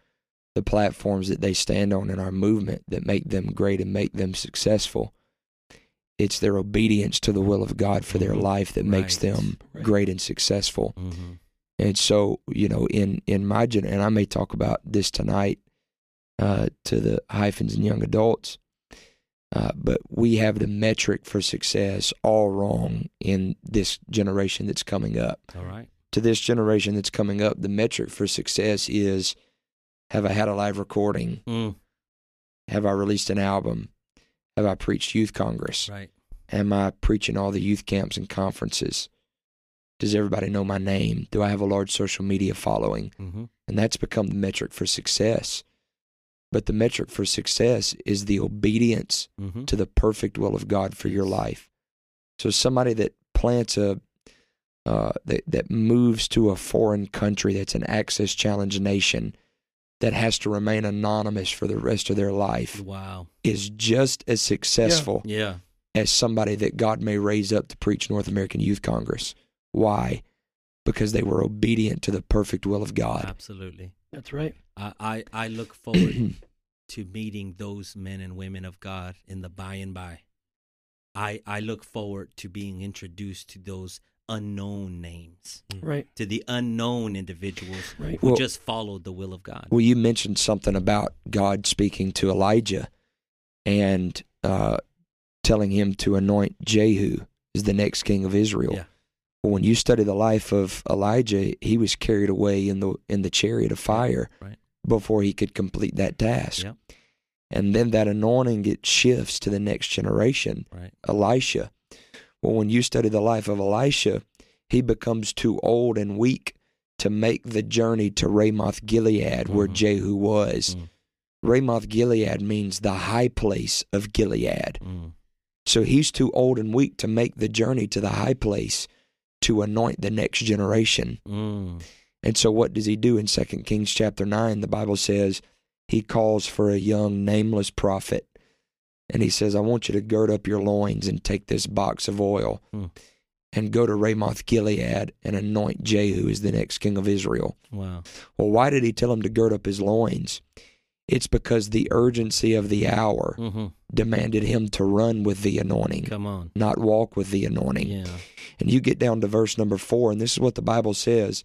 the platforms that they stand on in our movement that make them great and make them successful. It's their obedience to the will of God for their Mhm. life that makes them Right. great and successful. Mm-hmm. And so, you know, in in my gen, and I may talk about this tonight uh, to the hyphens and young adults, uh, but we have the metric for success all wrong in this generation that's coming up. All right. To this generation that's coming up, the metric for success is: Have I had a live recording? Mm, Have I released an album? Have I preached youth congress? right. Am I preaching all the youth camps and conferences? Does everybody know my name? Do I have a large social media following? Mm-hmm. And that's become the metric for success. But the metric for success is the obedience Mm-hmm. to the perfect will of God for your life. So somebody that plants a uh, that that moves to a foreign country that's an access challenge nation that has to remain anonymous for the rest of their life Wow. is just as successful Yeah. as somebody that God may raise up to preach North American Youth Congress. Why? Because they were obedient to the perfect will of God. Absolutely. That's right. I, I, I look forward to meeting those men and women of God in the by and by. I, I look forward to being introduced to those unknown names, Right. to the unknown individuals Right. who Well- just followed the will of God. Well, you mentioned something about God speaking to Elijah and uh, telling him to anoint Jehu as the next king of Israel. Yeah. Well, when you study the life of Elijah, he was carried away in the in the chariot of fire right. before he could complete that task. Yep. And then that anointing it shifts to the next generation. Right. Elisha. Well, when you study the life of Elisha, he becomes too old and weak to make the journey to Ramoth Gilead, where Mhm. Jehu was. Mm. Ramoth Gilead means the high place of Gilead. Mm. So he's too old and weak to make the journey to the high place to anoint the next generation. Mm. And so what does he do in 2 Kings chapter 9? The Bible says he calls for a young nameless prophet. And he says, I want you to gird up your loins and take this box of oil Hmm. and go to Ramoth Gilead and anoint Jehu as the next king of Israel. Wow. Well, why did he tell him to gird up his loins? It's because the urgency of the hour hmm demanded him to run with the anointing, Come on. not walk with the anointing. Yeah. And you get down to verse number four, and this is what the Bible says.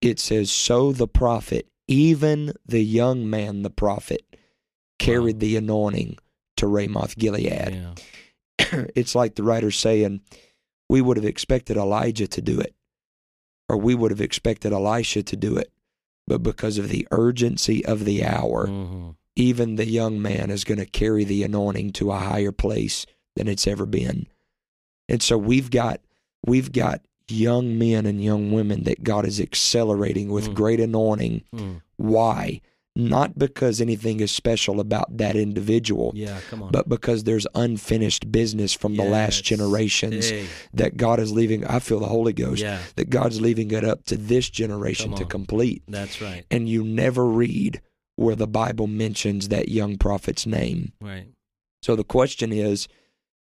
It says, So the prophet, even the young man, the prophet, carried Wow. the anointing to Ramoth Gilead. Yeah. it's like the writer saying, We would have expected Elijah to do it, or we would have expected Elisha to do it. But because of the urgency of the hour, Mhm. even the young man is going to carry the anointing to a higher place than it's ever been. And so we've got we've got young men and young women that God is accelerating with Mm. great anointing. Mm. Why? Not because anything is special about that individual, Yeah, come on. but because there's unfinished business from the last generations Hey, that God is leaving. I feel the Holy Ghost yeah, that God's leaving it up to this generation to complete. that's right. And you never read where the Bible mentions that young prophet's name. Right. So the question is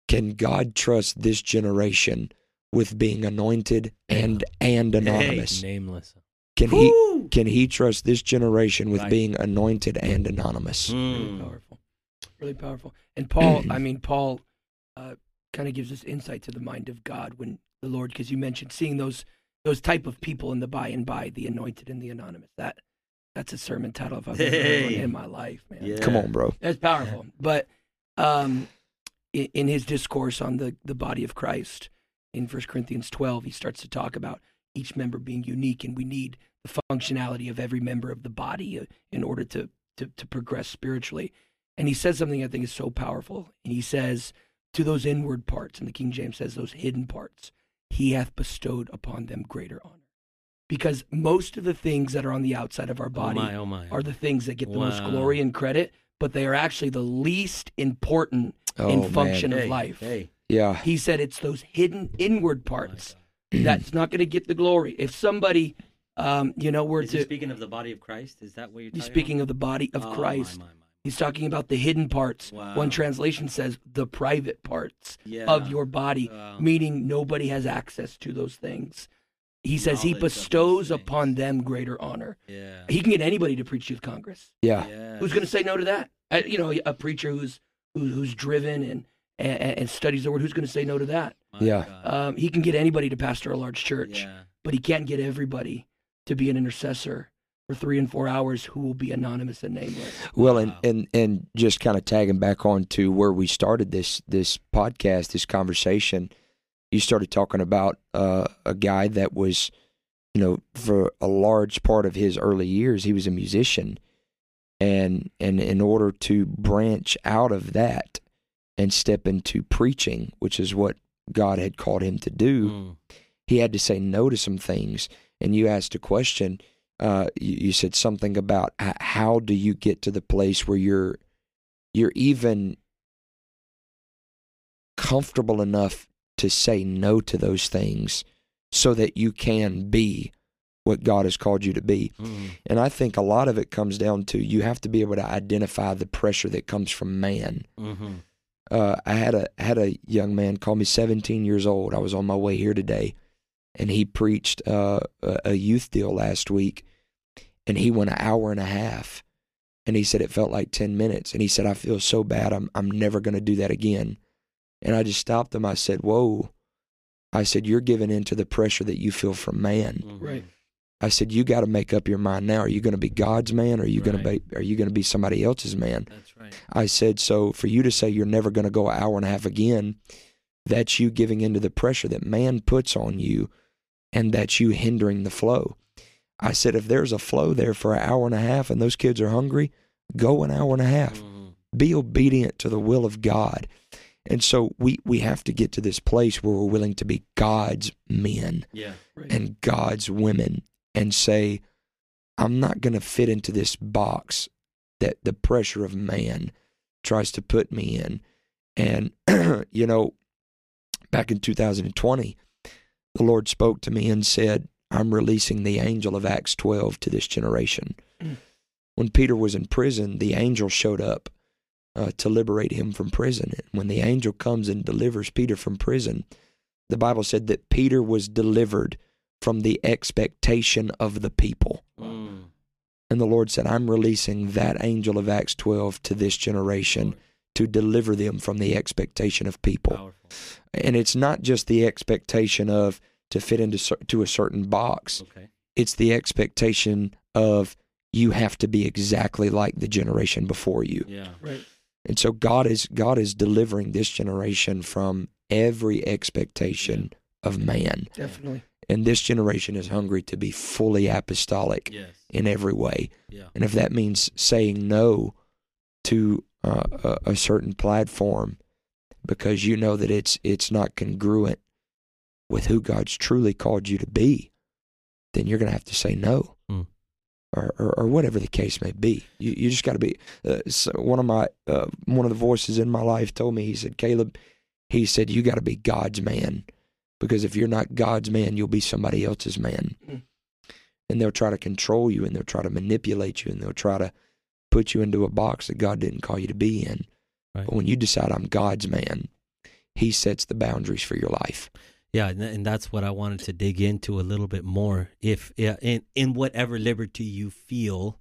can God trust this generation with being anointed and and anonymous? Nameless. Can he can he trust this generation with Right. being anointed and anonymous? Really Mm. powerful. Really powerful. And Paul, I mean, Paul uh, kind of gives us insight to the mind of God when the Lord, because you mentioned seeing those those type of people in the by and by, the anointed and the anonymous. That that's a sermon title if I've ever heard one in my life, man. Yeah. Come on, bro. That's powerful. But um, in, in his discourse on the, the body of Christ in 1 Corinthians 12, he starts to talk about each member being unique, and we need the functionality of every member of the body uh, in order to, to, to progress spiritually. And he says something I think is so powerful. And he says, To those inward parts, and the King James says, those hidden parts, he hath bestowed upon them greater honor. Because most of the things that are on the outside of our body Oh my, oh my. are the things that get the most glory and credit, but they are actually the least important Oh in man. function hey, of life. Hey. Yeah. He said it's those hidden inward parts Oh my that's not going to get the glory. If somebody, um, you know, were God. Is he to speaking of the body of Christ? Is that what you're he's speaking about? of the body of Oh, Christ, my, my. he's talking about the hidden parts. Wow. One translation says the private parts Yeah. of your body, Wow. meaning nobody has access to those things. He says he Knowledge of bestows upon them greater honor. Yeah. He can get anybody to preach youth Congress. Yeah. Yes. Who's going to say no to that? Uh, you know, a preacher who's who's driven and, and and studies the word. Who's going to say no to that? My Yeah. Um, he can get anybody to pastor a large church, Yeah. but he can't get everybody to be an intercessor for three and four hours who will be anonymous and nameless. Well, and, and and just kind of tagging back on to where we started this this podcast, this conversation, you started talking about uh, a guy that was, you know, for a large part of his early years, he was a musician, and and in order to branch out of that and step into preaching, which is what God had called him to do, Mm. he had to say no to some things. And you asked a question. Uh, you, you said something about how do you get to the place where you're you're even comfortable enough to say no to those things, so that you can be what God has called you to be. Mm. And I think a lot of it comes down to you have to be able to identify the pressure that comes from man Mm-hmm. Uh, I had a had a young man call me 17 years old. I was on my way here today, and he preached uh, a, a youth deal last week, and he went an hour and a half, and he said it felt like 10 minutes, and he said I feel so bad. I'm I'm never going to do that again, and I just stopped him. I said, "Whoa," I said, "You're giving in to the pressure that you feel from man." Mm-hmm. Right. I said, "You got to make up your mind now. Are you going to be God's man, or are you going to be are you going to be somebody else's man?" That's right. I said, so for you to say you're never going to go an hour and a half again, that's you giving into the pressure that man puts on you and that's you hindering the flow. I said, if there's a flow there for an hour and a half and those kids are hungry, go an hour and a half. Mhm. Be obedient to the will of God. And so we, we have to get to this place where we're willing to be God's men Yeah. Right. and God's women and say, I'm not going to fit into this box that the pressure of man tries to put me in. And, you know, back in 2020, the Lord spoke to me and said, I'm releasing the angel of Acts 12 to this generation. Mm. When Peter was in prison, the angel showed up uh, to liberate him from prison. And when the angel comes and delivers Peter from prison, the Bible said that Peter was delivered from the expectation of the people. Mm. And the Lord said, I'm releasing that angel of Acts 12 to this generation to deliver them from the expectation of people. Powerful. And it's not just the expectation of to fit into to a certain box. Okay. It's the expectation of you have to be exactly like the generation before you. Yeah. right. And so God is God is delivering this generation from every expectation of man. Definitely. And this generation is hungry to be fully apostolic Yes. in every way. Yeah. And if that means saying no to uh, a, a certain platform because you know that it's it's not congruent with who God's truly called you to be, then you're going to have to say no. Mm. Or, or, or whatever the case may be, you you just got to be. Uh, so one of my uh, one of the voices in my life told me. He said, "Caleb," he said, "you got to be God's man, because if you're not God's man, you'll be somebody else's man, Mm. and they'll try to control you, and they'll try to manipulate you, and they'll try to put you into a box that God didn't call you to be in. Right. But when you decide I'm God's man, He sets the boundaries for your life. Yeah, and, and that's what I wanted to dig into a little bit more. If yeah, in in whatever liberty you feel,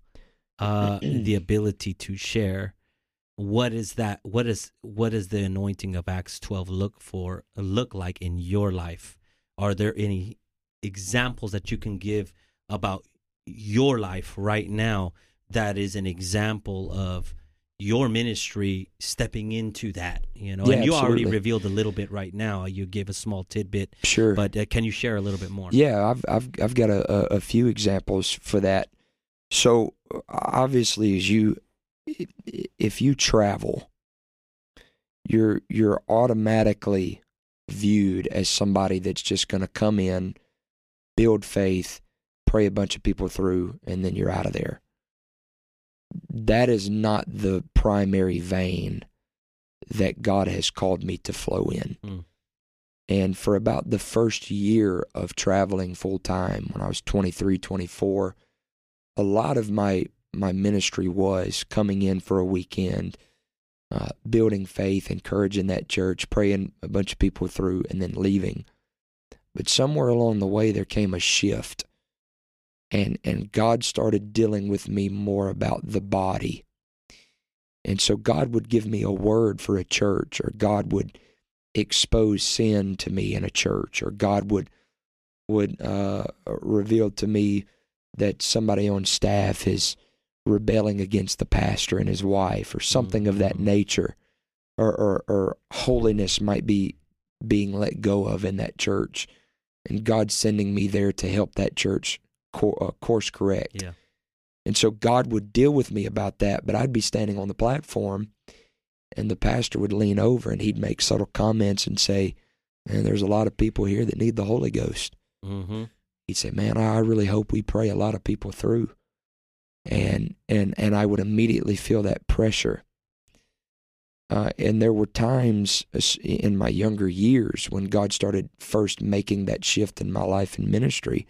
uh, the ability to share, what is that? What is what is the anointing of Acts twelve look for? Look like in your life? Are there any examples that you can give about your life right now that is an example of your ministry stepping into that you know Yeah, and you already revealed a little bit right now you gave a small tidbit Sure. but uh, can you share a little bit more Yeah, I've I've I've got a, a few examples for that. So obviously, as you if you travel, you're you're automatically viewed as somebody that's just going to come in, build faith, pray a bunch of people through, and then you're out of there. That is not the primary vein that God has called me to flow in. Mm. And for about the first year of traveling full time, when I was 23, 24, a lot of my my ministry was coming in for a weekend, uh, building faith, encouraging that church, praying a bunch of people through, and then leaving. But somewhere along the way, there came a shift, and and God started dealing with me more about the body. And so God would give me a word for a church, or God would expose sin to me in a church, or God would would uh, reveal to me that somebody on staff is rebelling against the pastor and his wife, or something of that Mhm. nature, or, or or holiness might be being let go of in that church, and God sending me there to help that church uh, course correct. yeah And so God would deal with me about that, but I'd be standing on the platform and the pastor would lean over and he'd make subtle comments and say, Man, there's a lot of people here that need the Holy Ghost. mm-hmm. He'd say, Man, I really hope we pray a lot of people through. And and and I would immediately feel that pressure. Uh, and there were times in my younger years when God started first making that shift in my life and ministry.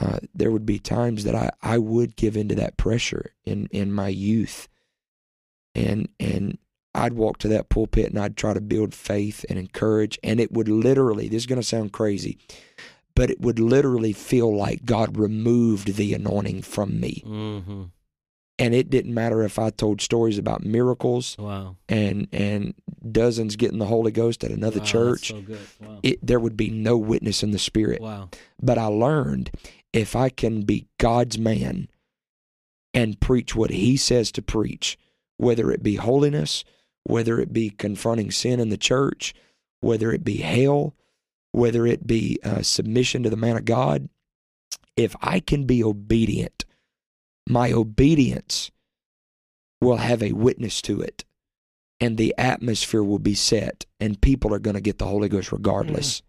Uh, there would be times that I, I would give into that pressure in, in my youth, and and I'd walk to that pulpit and I'd try to build faith and encourage, and it would literally this is going to sound crazy, but it would literally feel like God removed the anointing from me, Mm-hmm. and it didn't matter if I told stories about miracles wow and and dozens getting the Holy Ghost at another Wow, church. so wow It, there would be no witness in the spirit. wow But I learned if I can be God's man and preach what He says to preach, whether it be holiness, whether it be confronting sin in the church, whether it be hell, whether it be uh, submission to the man of God, if I can be obedient, my obedience will have a witness to it. And the atmosphere will be set, and people are going to get the Holy Ghost regardless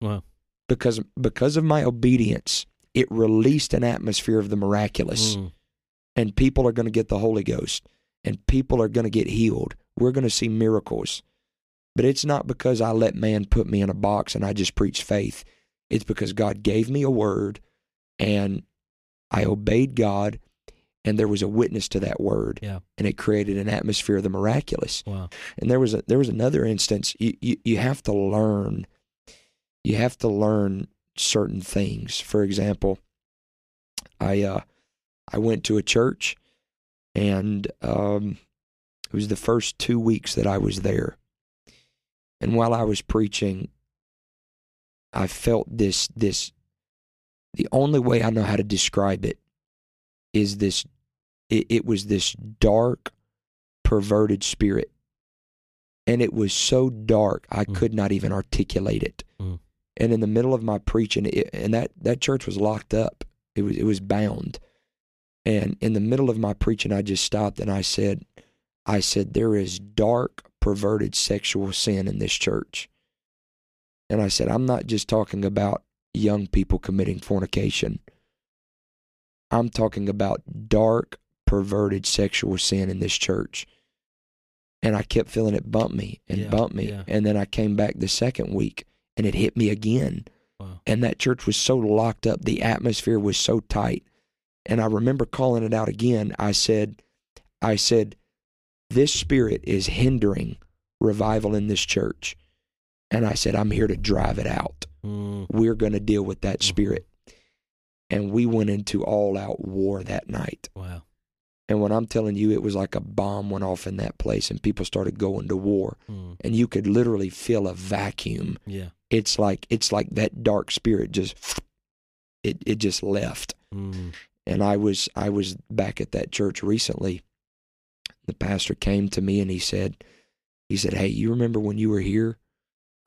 wow because because of my obedience, it released an atmosphere of the miraculous, Mm. and people are going to get the Holy Ghost, and people are going to get healed. We're going to see miracles, but it's not because I let man put me in a box and I just preach faith. It's because God gave me a word, and I obeyed God, and there was a witness to that word, Yeah. and it created an atmosphere of the miraculous. wow And there was a, there was another instance. You, you you have to learn. You have to learn certain things. For example, I uh I went to a church, and um, it was the first two weeks that I was there. And while I was preaching, I felt this this. The only way I know how to describe it is this. It, it was this dark, perverted spirit and it was so dark I Mm. could not even articulate it. Mm. And in the middle of my preaching, it, and that that church was locked up. It was it was bound. And in the middle of my preaching, I just stopped and I said, I said there is dark, perverted sexual sin in this church. And I said, I'm not just talking about young people committing fornication. I'm talking about dark, perverted sexual sin in this church. And I kept feeling it bump me and Yeah, bump me. yeah. And then I came back the second week and it hit me again. Wow. And that church was so locked up. The atmosphere was so tight. And I remember calling it out again. I said, I said, this spirit is hindering revival in this church. And I said, I'm here to drive it out. Mm. We're going to deal with that Mhm. spirit. And we went into all out war that night. Wow. And when I'm telling you, it was like a bomb went off in that place and people started going to war. Mm. And you could literally feel a vacuum. Yeah. It's like it's like that dark spirit just it it just left. Mm. And I was I was back at that church recently. The pastor came to me and he said he said, "Hey, you remember when you were here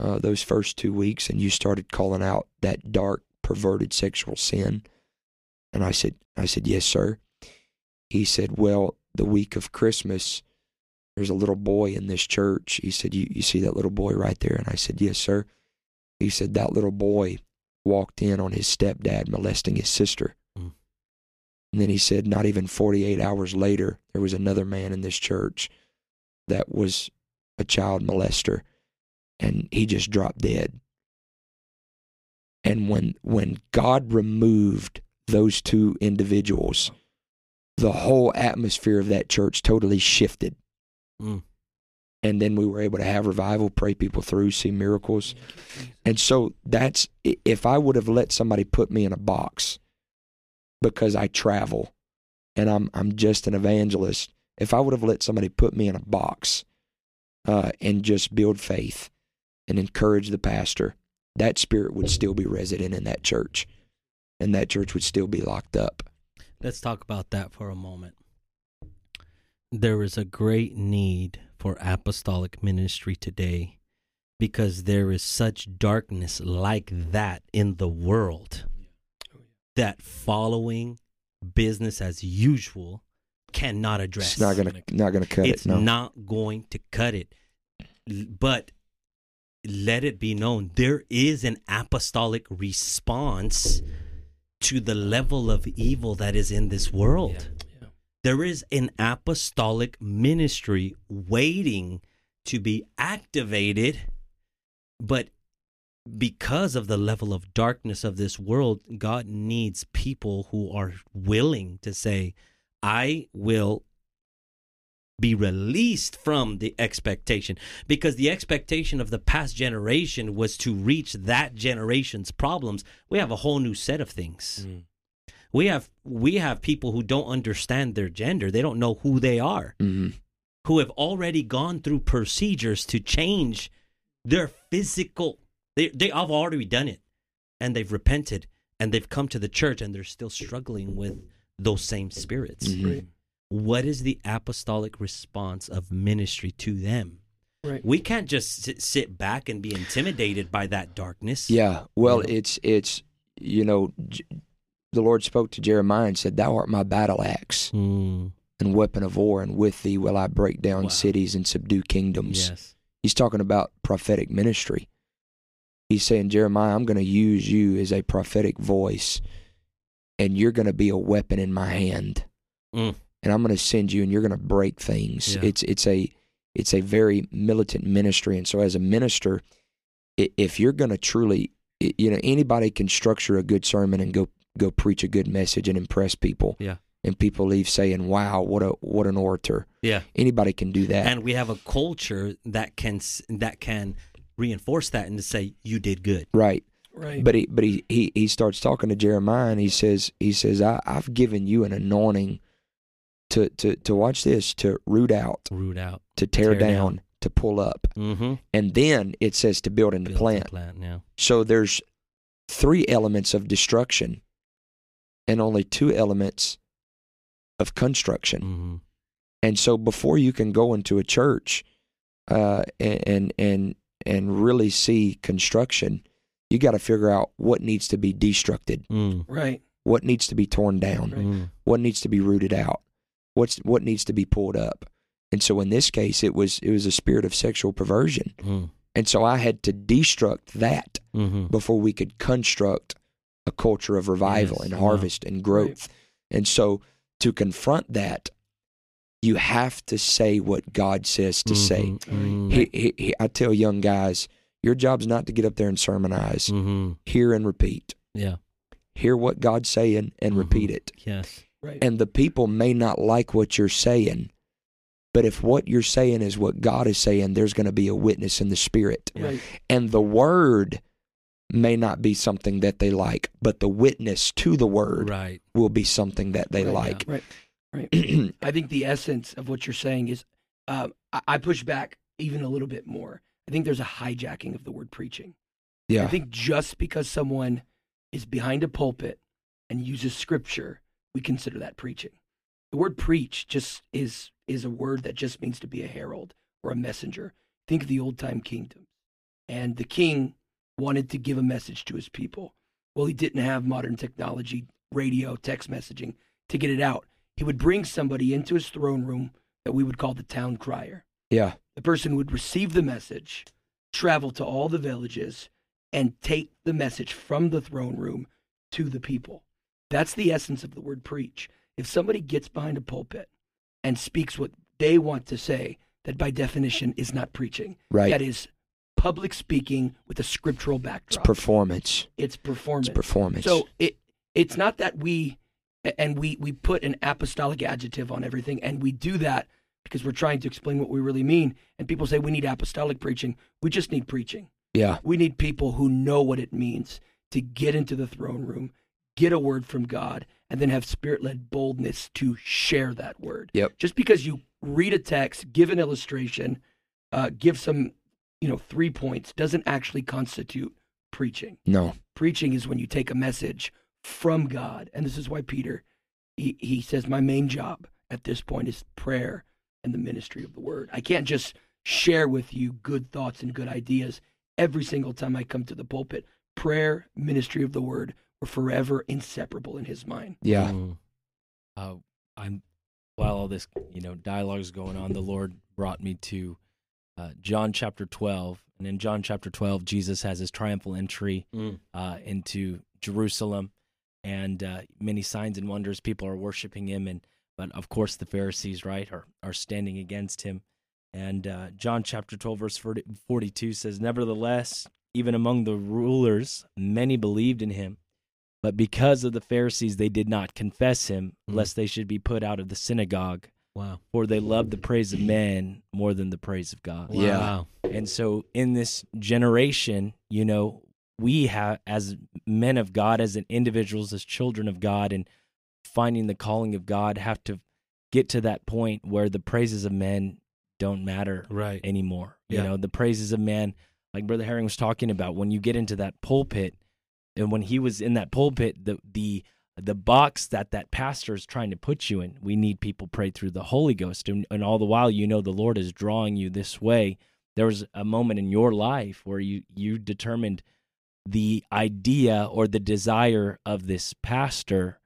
uh, those first two weeks and you started calling out that dark, perverted sexual sin?" And I said, "I said yes, sir." He said, "Well, the week of Christmas, there's a little boy in this church." He said, "You you see that little boy right there?" And I said, "Yes, sir." He said that little boy walked in on his stepdad molesting his sister. And then he said, not even 48 hours later, there was another man in this church that was a child molester, and he just dropped dead. And when when God removed those two individuals, the whole atmosphere of that church totally shifted. Mm. And then we were able to have revival, pray people through, see miracles. And so that's if I would have let somebody put me in a box because I travel and I'm I'm just an evangelist. If I would have let somebody put me in a box uh, and just build faith and encourage the pastor, that spirit would still be resident in that church, and that church would still be locked up. Let's talk about that for a moment. There is a great need for apostolic ministry today because there is such darkness like that in the world that following business as usual cannot address. It's not gonna not gonna cut it's it. No. not going to cut it. But let it be known there is an apostolic response to the level of evil that is in this world. Yeah. There is an apostolic ministry waiting to be activated, but because of the level of darkness of this world, God needs people who are willing to say, I will be released from the expectation. Because the expectation of the past generation was to reach that generation's problems we have a whole new set of things. Mm. we have we have people who don't understand their gender. They don't know who they are. Hmm who have already gone through procedures to change their physical they they have already done it and they've repented and they've come to the church and they're still struggling with those same spirits Mhm. Right. what is the apostolic response of ministry to them Right. we can't just sit, sit back and be intimidated by that darkness Yeah. Well, Yeah. it's it's you know, J- the Lord spoke to Jeremiah and said, "Thou art my battle axe Mm, and weapon of war, and with thee will I break down Wow. cities and subdue kingdoms." yes He's talking about prophetic ministry. He's saying, Jeremiah, I'm going to use you as a prophetic voice, and you're going to be a weapon in my hand, Mm. and I'm going to send you, and you're going to break things. Yeah. It's it's a it's a very militant ministry, and so as a minister, if you're going to truly, you know, anybody can structure a good sermon and go go preach a good message and impress people. Yeah. And people leave saying, "Wow, what a what an orator!" yeah Anybody can do that. and we have a culture that can that can reinforce that and to say you did good right. Right. But he but he, he he starts talking to Jeremiah and he says he says I I've given you an anointing to to to watch this to root out root out to tear, Tear down, down. to pull up mm-hmm and then it says to build and to plant. plant yeah So there's three elements of destruction and only two elements of construction. mm-hmm. And so before you can go into a church uh, and and and and really see construction, you got to figure out what needs to be destructed, mm. right. what needs to be torn down, Right. Mm. what needs to be rooted out, what's what needs to be pulled up. And so in this case, it was it was a spirit of sexual perversion. Mm. And so I had to destruct that Mm-hmm. before we could construct a culture of revival Yes, and wow. harvest and growth. And so to confront that, you have to say what God says to say. Mm-hmm. He, he, he, I tell young guys, your job's not to get up there and sermonize. Mm-hmm. Hear and repeat. Yeah. Hear what God's saying and Mhm. repeat it. Yes. Right. And the people may not like what you're saying, but if what you're saying is what God is saying, there's going to be a witness in the spirit. Yeah. right. And the word may not be something that they like, but the witness to the word Right. will be something that they Right, like. Right. Right. I think the essence of what you're saying is, uh, I, I push back even a little bit more. I think there's a hijacking of the word preaching. Yeah. I think just because someone is behind a pulpit and uses scripture, we consider that preaching. The word preach just is is a word that just means to be a herald or a messenger. Think of the old time kingdoms. And the king wanted to give a message to his people. Well, he didn't have modern technology, radio, text messaging to get it out. He would bring somebody into his throne room that we would call the town crier. Yeah. The person would receive the message, travel to all the villages, and take the message from the throne room to the people. That's the essence of the word preach. If somebody gets behind a pulpit and speaks what they want to say, that by definition is not preaching. Right. That is public speaking with a scriptural backdrop. it's performance. it's performance. It's performance. So it it's not that we and we we put an apostolic adjective on everything, and we do that because we're trying to explain what we really mean. And people say we need apostolic preaching. We just need preaching. yeah. We need people who know what it means to get into the throne room, get a word from God, and then have spirit led boldness to share that word. Yep. Just because you read a text, give an illustration, uh, give some, you know, three points, doesn't actually constitute preaching. No. Preaching is when you take a message from God. And this is why Peter, he, he says, My main job at this point is prayer and the ministry of the word. I can't just share with you good thoughts and good ideas every single time I come to the pulpit. Prayer, ministry of the word were forever inseparable in his mind. Yeah. Mm. uh, I'm while all this you know dialogue is going on, the Lord brought me to uh, John chapter 12, and in John chapter 12, Jesus has his triumphal entry Mm. uh, into Jerusalem, and uh, many signs and wonders. People are worshiping him, and but of course the Pharisees, right, are are standing against him. And uh, John chapter 12, verse 40, 42 says, Nevertheless, even among the rulers, many believed in him. But because of the Pharisees, they did not confess him, Mm. lest they should be put out of the synagogue. Wow. For they loved the praise of men more than the praise of God. Yeah. And so in this generation, you know, we have as men of God, as an individuals, as children of God, and finding the calling of God, have to get to that point where the praises of men don't matter Right. anymore. Yeah. You know, the praises of man, like Brother Herring was talking about, when you get into that pulpit, and when he was in that pulpit, the the the box that that pastor is trying to put you in, we need people pray through the Holy Ghost, and, and all the while, you know, the Lord is drawing you this way. There was a moment in your life where you you determined the idea or the desire of this pastor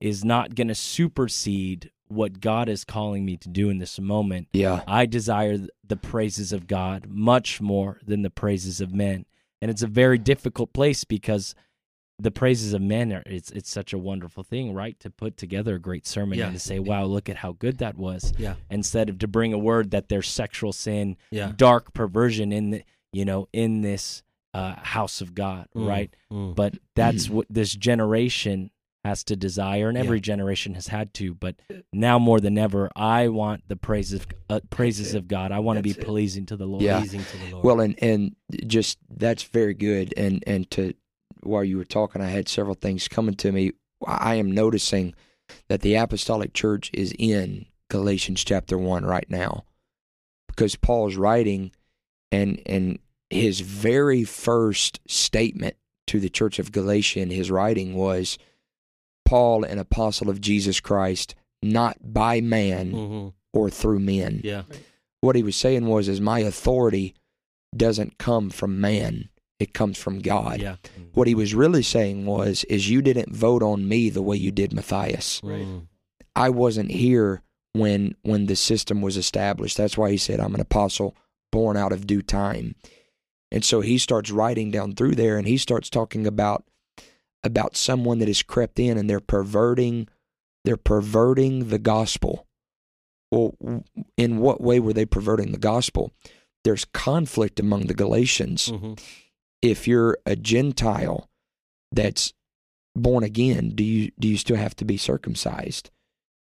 is not going to supersede what God is calling me to do in this moment. Yeah. I desire the praises of God much more than the praises of men. And it's a very difficult place because the praises of men are it's it's such a wonderful thing, right? To put together a great sermon Yeah. and to say, Wow, look at how good that was. Yeah. Instead of to bring a word that there's sexual sin, Yeah. dark perversion in the you know, in this uh, house of God, Mm. right? Mm. But that's what this generation has to desire, and Yeah. every generation has had to. But now more than ever, I want the praises uh, praises it. of God. I want to be it. pleasing to the Lord. Yeah. Pleasing to the Lord. Well, and and just that's very good. And and to while you were talking, I had several things coming to me. I am noticing that the apostolic church is in Galatians chapter one right now, because Paul's writing, and and his very first statement to the church of Galatia in his writing was, Paul, an apostle of Jesus Christ, not by man Mhm. or through men Yeah. what he was saying was is my authority doesn't come from man it comes from god Yeah. what he was really saying was is you didn't vote on me the way you did matthias Right. Mm. i wasn't here when when the system was established that's why he said i'm an apostle born out of due time And so he starts writing down through there and he starts talking about about someone that has crept in and they're perverting they're perverting the gospel. Well, in what way were they perverting the gospel? There's conflict among the Galatians. Mhm. If you're a Gentile that's born again, do you do you still have to be circumcised?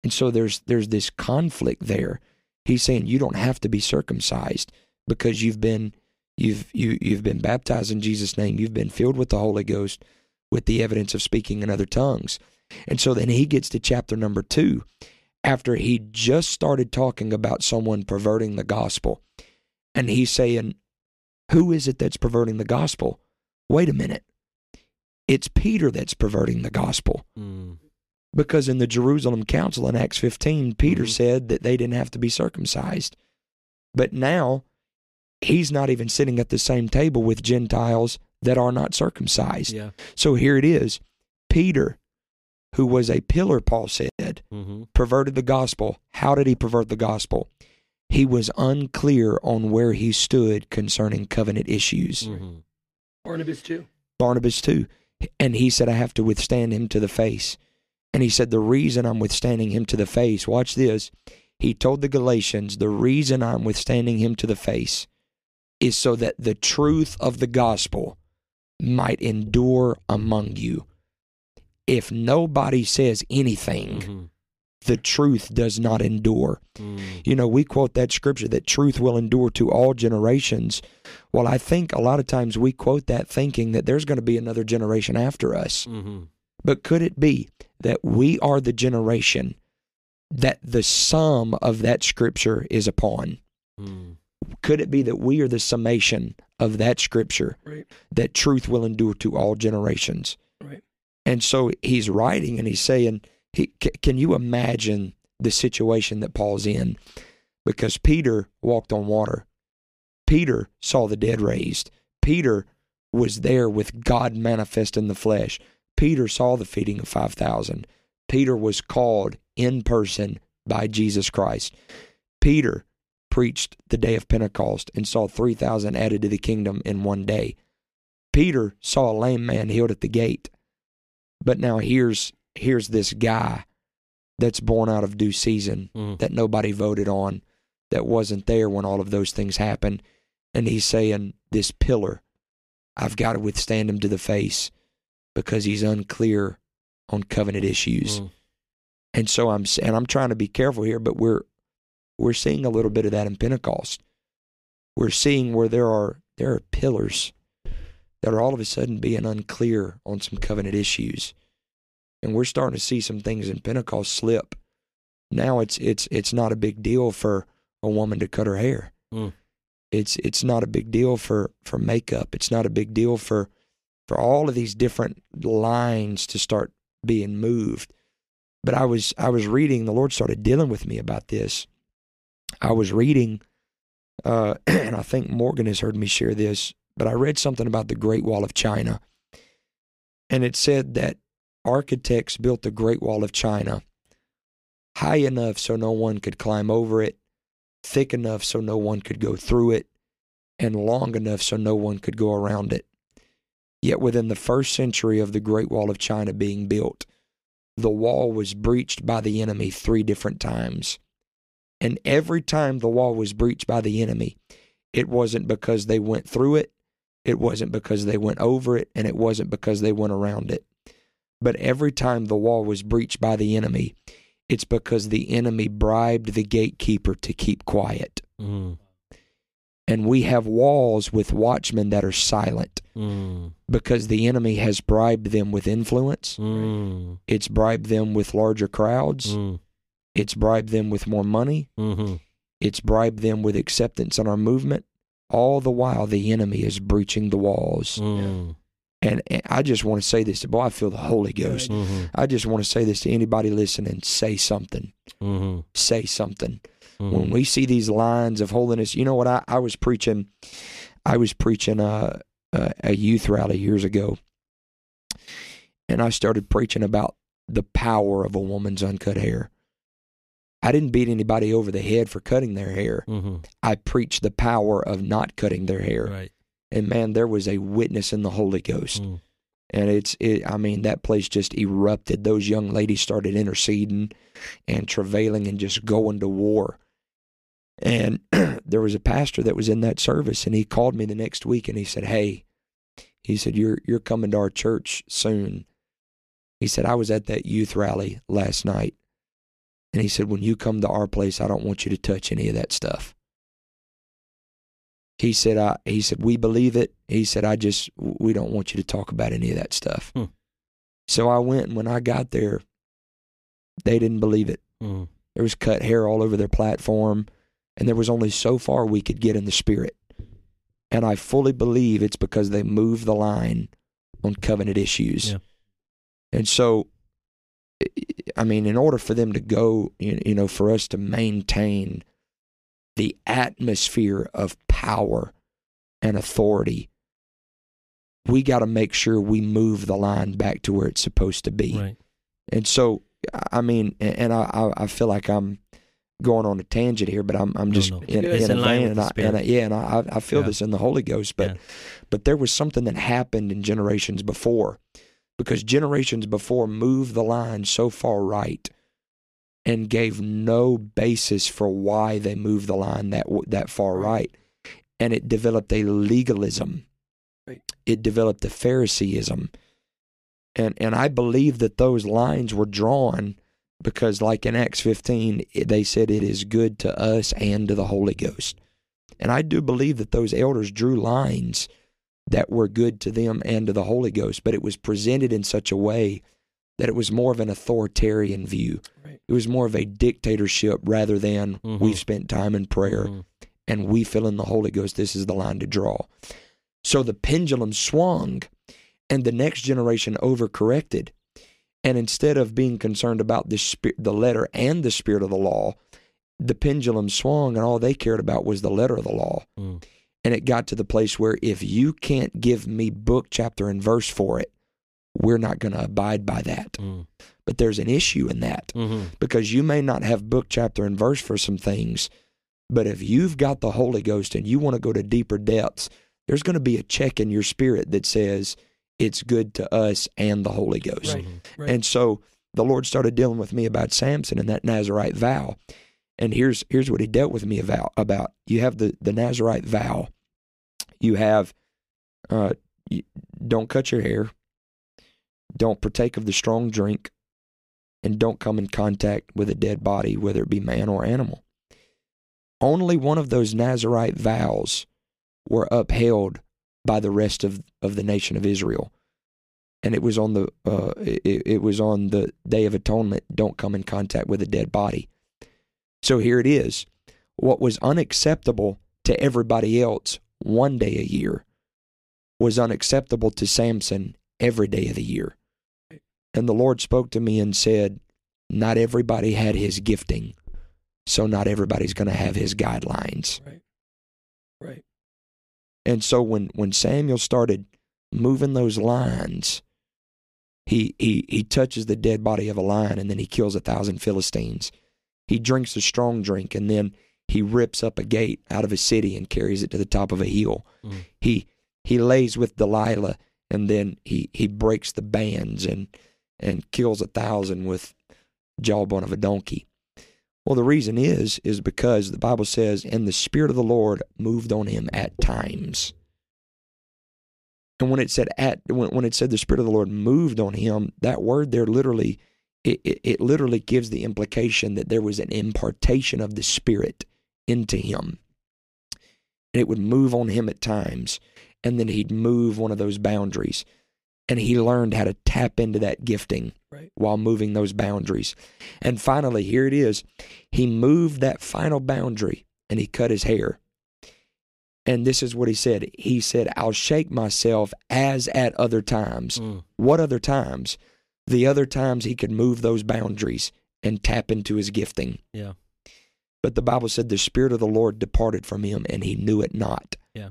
And so there's there's this conflict there. He's saying you don't have to be circumcised because you've been you've you you've been baptized in Jesus' name. You've been filled with the Holy Ghost with the evidence of speaking in other tongues. And so then he gets to chapter number two after he just started talking about someone perverting the gospel. And he's saying, Who is it that's perverting the gospel? Wait a minute. It's Peter that's perverting the gospel. Mm. Because in the Jerusalem Council in Acts 15, Peter Mhm. said that they didn't have to be circumcised. But now he's not even sitting at the same table with Gentiles that are not circumcised. Yeah. So here it is Peter, who was a pillar, Paul said, Mm-hmm. perverted the gospel. How did he pervert the gospel? He was unclear on where he stood concerning covenant issues. Mm-hmm. Barnabas too. Barnabas too. And he said, I have to withstand him to the face. And he said, The reason I'm withstanding him to the face, watch this. He told the Galatians, The reason I'm withstanding him to the face is so that the truth of the gospel might endure among you. If nobody says anything, Mm-hmm. the truth does not endure. Mm. You know, we quote that scripture that truth will endure to all generations. Well, I think a lot of times we quote that thinking that there's going to be another generation after us. Mm-hmm. But could it be that we are the generation that the sum of that scripture is upon? Mm. Could it be that we are the summation of that scripture Right. that truth will endure to all generations? Right. And so he's writing and he's saying, he, c- Can you imagine the situation that Paul's in? Because Peter walked on water. Peter saw the dead raised. Peter was there with God manifest in the flesh. Peter saw the feeding of 5,000. Peter was called in person by Jesus Christ. Peter preached the day of Pentecost and saw 3,000 added to the kingdom in one day. Peter saw a lame man healed at the gate. But now here's here's this guy that's born out of due season Mm. that nobody voted on, that wasn't there when all of those things happened. And he's saying, This pillar, I've got to withstand him to the face because he's unclear on covenant issues. Mm. And so I'm s- and I'm trying to be careful here, but we're we're seeing a little bit of that in Pentecost. We're seeing where there are there are pillars that are all of a sudden being unclear on some covenant issues. And we're starting to see some things in Pentecost slip. Now it's it's it's not a big deal for a woman to cut her hair. Mm. It's it's not a big deal for for makeup. It's not a big deal for for all of these different lines to start being moved. But I was I was reading. The Lord started dealing with me about this. I was reading, uh, and I think Morgan has heard me share this. But I read something about the Great Wall of China, and it said that architects built the Great Wall of China high enough so no one could climb over it, thick enough so no one could go through it, and long enough so no one could go around it. Yet within the first century of the Great Wall of China being built, the wall was breached by the enemy three different times. And every time the wall was breached by the enemy, it wasn't because they went through it, it wasn't because they went over it, and it wasn't because they went around it. But every time the wall was breached by the enemy, it's because the enemy bribed the gatekeeper to keep quiet. Mm. And we have walls with watchmen that are silent Mm. because the enemy has bribed them with influence. Mm. It's bribed them with larger crowds. It's bribed them with more money. Mhm. It's bribed them with acceptance in our movement. All the while, the enemy is breaching the walls. Mm. And, and I just want to say this. To boy, I feel the Holy Ghost. Mhm. I just want to say this to anybody listening. Say something. Mhm. Say something. Mhm. When we see these lines of holiness, you know what? I, I was preaching. I was preaching a, a, a youth rally years ago. And I started preaching about the power of a woman's uncut hair. I didn't beat anybody over the head for cutting their hair. Mhm. I preached the power of not cutting their hair. Right. and man, there was a witness in the Holy Ghost. Mm. And it's, it, I mean, that place just erupted. Those young ladies started interceding and travailing and just going to war. And there was a pastor that was in that service, and he called me the next week and he said, Hey, he said, You're, you're coming to our church soon. He said, I was at that youth rally last night. And he said, When you come to our place, I don't want you to touch any of that stuff. He said, I, he said, we believe it. He said, I just, we don't want you to talk about any of that stuff. Hmm. So I went, and when I got there, they didn't believe it. Mm. There was cut hair all over their platform, and there was only so far we could get in the spirit. And I fully believe it's because they moved the line on covenant issues. Yeah. And so, I mean, in order for them to go, you you know, for us to maintain the atmosphere of power and authority, we got to make sure we move the line back to where it's supposed to be. Right. And so, I mean, and and I, I I feel like I'm going on a tangent here, but I'm I'm just no. in, It's in, in a line vein, and I, and I, yeah, and I I feel Yeah. this in the Holy Ghost, but Yeah. but there was something that happened in generations before, because generations before moved the line so far right, and gave no basis for why they moved the line that that far Right. and it developed a legalism. Right. It developed a Phariseeism, and and I believe that those lines were drawn because, like in Acts fifteen, they said it is good to us and to the Holy Ghost, and I do believe that those elders drew lines that were good to them and to the Holy Ghost, but it was presented in such a way that it was more of an authoritarian view. Right. It was more of a dictatorship rather than Mhm. we've spent time in prayer Mhm. and we fill in the Holy Ghost. This is the line to draw. So the pendulum swung, and the next generation overcorrected. And instead of being concerned about the spirit, the letter and the spirit of the law, the pendulum swung, and all they cared about was the letter of the law. Mm. And it got to the place where if you can't give me book, chapter, and verse for it, we're not going to abide by that. Mm. But there's an issue in that Mhm. because you may not have book, chapter, and verse for some things, but if you've got the Holy Ghost and you want to go to deeper depths, there's going to be a check in your spirit that says it's good to us and the Holy Ghost. Right. Right. And so the Lord started dealing with me about Samson and that Nazarite vow. And here's here's what he dealt with me about about. You have the, the Nazarite vow. You have uh you, don't cut your hair. Don't partake of the strong drink and don't come in contact with a dead body, whether it be man or animal. Only one of those Nazarite vows were upheld by the rest of, of the nation of Israel. And it was on the uh, it, it was on the Day of Atonement. Don't come in contact with a dead body. So here it is. What was unacceptable to everybody else one day a year was unacceptable to Samson every day of the year. And the Lord spoke to me and said, Not everybody had his gifting, so not everybody's going to have his guidelines. right. Right. And so when, when Samuel started moving those lines, he, he, he touches the dead body of a lion and then he kills a thousand Philistines. He drinks a strong drink and then he rips up a gate out of a city and carries it to the top of a hill. Mm. He he lays with Delilah and then he, he breaks the bands and and kills a thousand with jawbone of a donkey. Well, the reason is is because the Bible says, "And the Spirit of the Lord moved on him at times." And when it said at when, when it said the Spirit of the Lord moved on him, that word there literally it, it, it literally gives the implication that there was an impartation of the Spirit into him. And it would move on him at times, and then he'd move one of those boundaries. And he learned how to tap into that gifting Right. while moving those boundaries. And finally, here it is. He moved that final boundary and he cut his hair. And this is what he said. He said, I'll shake myself as at other times. Mm. What other times? The other times he could move those boundaries and tap into his gifting. Yeah. But the Bible said the Spirit of the Lord departed from him and he knew it not. Yeah.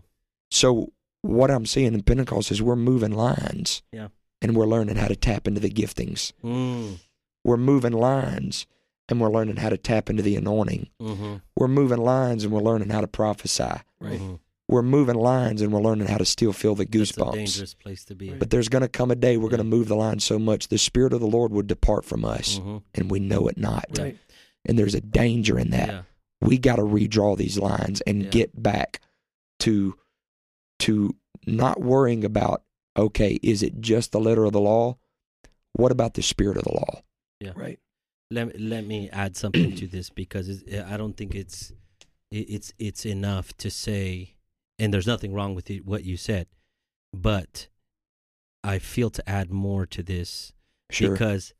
So what I'm seeing in Pentecost is we're moving lines. Yeah. And we're learning how to tap into the giftings. Mm. We're moving lines and we're learning how to tap into the anointing. Mm-hmm. We're moving lines and we're learning how to prophesy. Right. Mhm. We're moving lines and we're learning how to still feel the That's a goosebumps. dangerous place to be. But there's going to come a day we're Yeah. going to move the line so much the spirit of the Lord would depart from us, Mhm. and we know it not. Right. And there's a danger in that. Yeah. We got to redraw these lines and Yeah. get back to to not worrying about okay, is it just the letter of the law? What about the spirit of the law? Yeah. Right. let me, let me add something to this because it's, I don't think it's it's it's enough to say, and there's nothing wrong with it, what you said, but I feel to add more to this Sure. because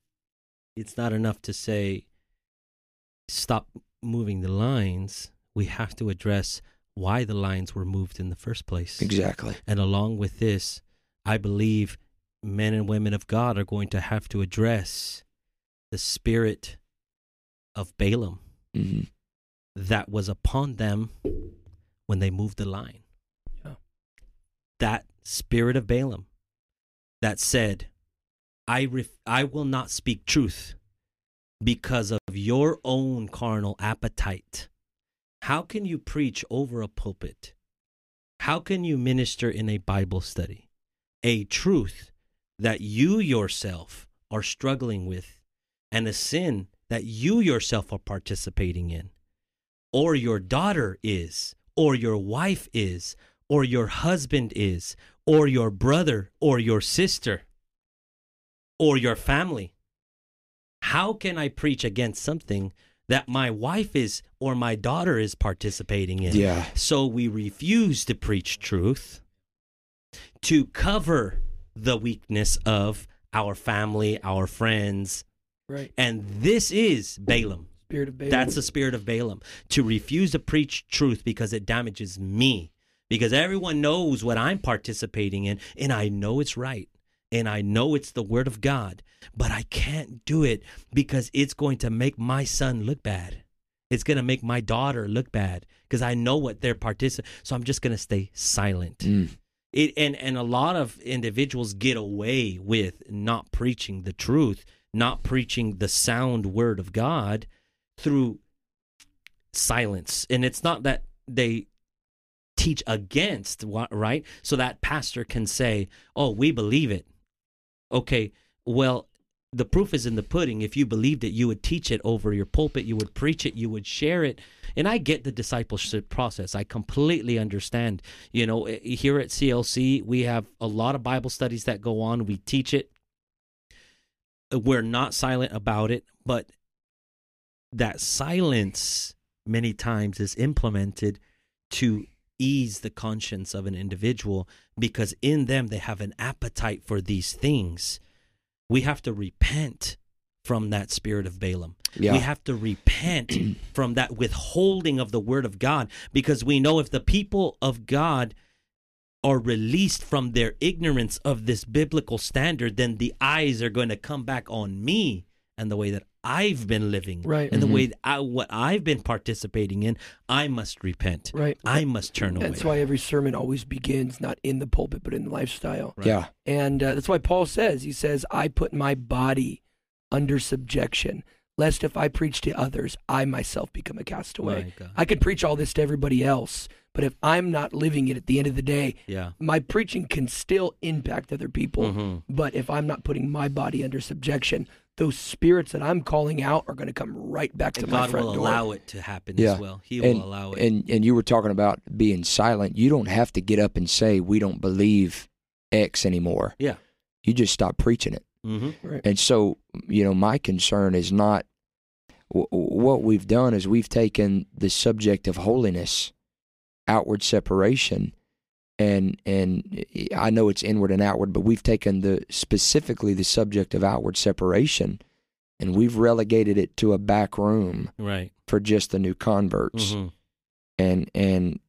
it's not enough to say stop moving the lines. We have to address why the lines were moved in the first place. exactly. And along with this, I believe men and women of God are going to have to address the spirit of Balaam hmm that was upon them when they moved the line. That spirit of Balaam that said, I, ref- I will not speak truth because of your own carnal appetite. How can you preach over a pulpit? How can you minister in a Bible study a truth that you yourself are struggling with and a sin that you yourself are participating in? or your daughter is, or your wife is, or your husband is, or your brother, or your sister, or your family. How can I preach against something that my wife is or my daughter is participating in? Yeah. So we refuse to preach truth to cover the weakness of our family, our friends. Right. And this is Balaam. Spirit of Balaam. That's the spirit of Balaam to refuse to preach truth because it damages me. Because everyone knows what I'm participating in, and I know it's right, and I know it's the word of God, but I can't do it because it's going to make my son look bad. It's going to make my daughter look bad because I know what they're participating. So I'm just going to stay silent. Mm. It and and a lot of individuals get away with not preaching the truth, not preaching the sound word of God through silence. And it's not that they teach against what right so that pastor can say, "Oh, we believe it." Okay, well, the proof is in the pudding. If you believed it, you would teach it over your pulpit, you would preach it, you would share it. And I get the discipleship process. I completely understand. You know, eh, here at CLC, we have a lot of Bible studies that go on. We teach it. We're not silent about it, but that silence many times is implemented to ease the conscience of an individual because in them they have an appetite for these things. We have to repent from that spirit of Balaam. Yeah. We have to repent from that withholding of the word of God because we know if the people of God are released from their ignorance of this biblical standard, then the eyes are going to come back on me and the way that I've been living Right. and Mhm. the way that I, what I've been participating in. I must repent. Right. I must turn away. That's why every sermon always begins not in the pulpit, but in the lifestyle. Right. Yeah. And uh, that's why Paul says, he says, I put my body under subjection, lest if I preach to others, I myself become a castaway. I could preach all this to everybody else, but if I'm not living it at the end of the day, yeah. my preaching can still impact other people. Mhm. But if I'm not putting my body under subjection, those spirits that I'm calling out are going to come right back to And my God front will allow it to happen Yeah. as well. He and, will allow it. And and you were talking about being silent. You don't have to get up and say we don't believe X anymore. Yeah. You just stop preaching it. hmm And so, you know, my concern is not w- what we've done is we've taken the subject of holiness, outward separation, and and I know it's inward and outward, but we've taken the specifically the subject of outward separation, and we've relegated it to a back room Right. for just the new converts, Mhm. and and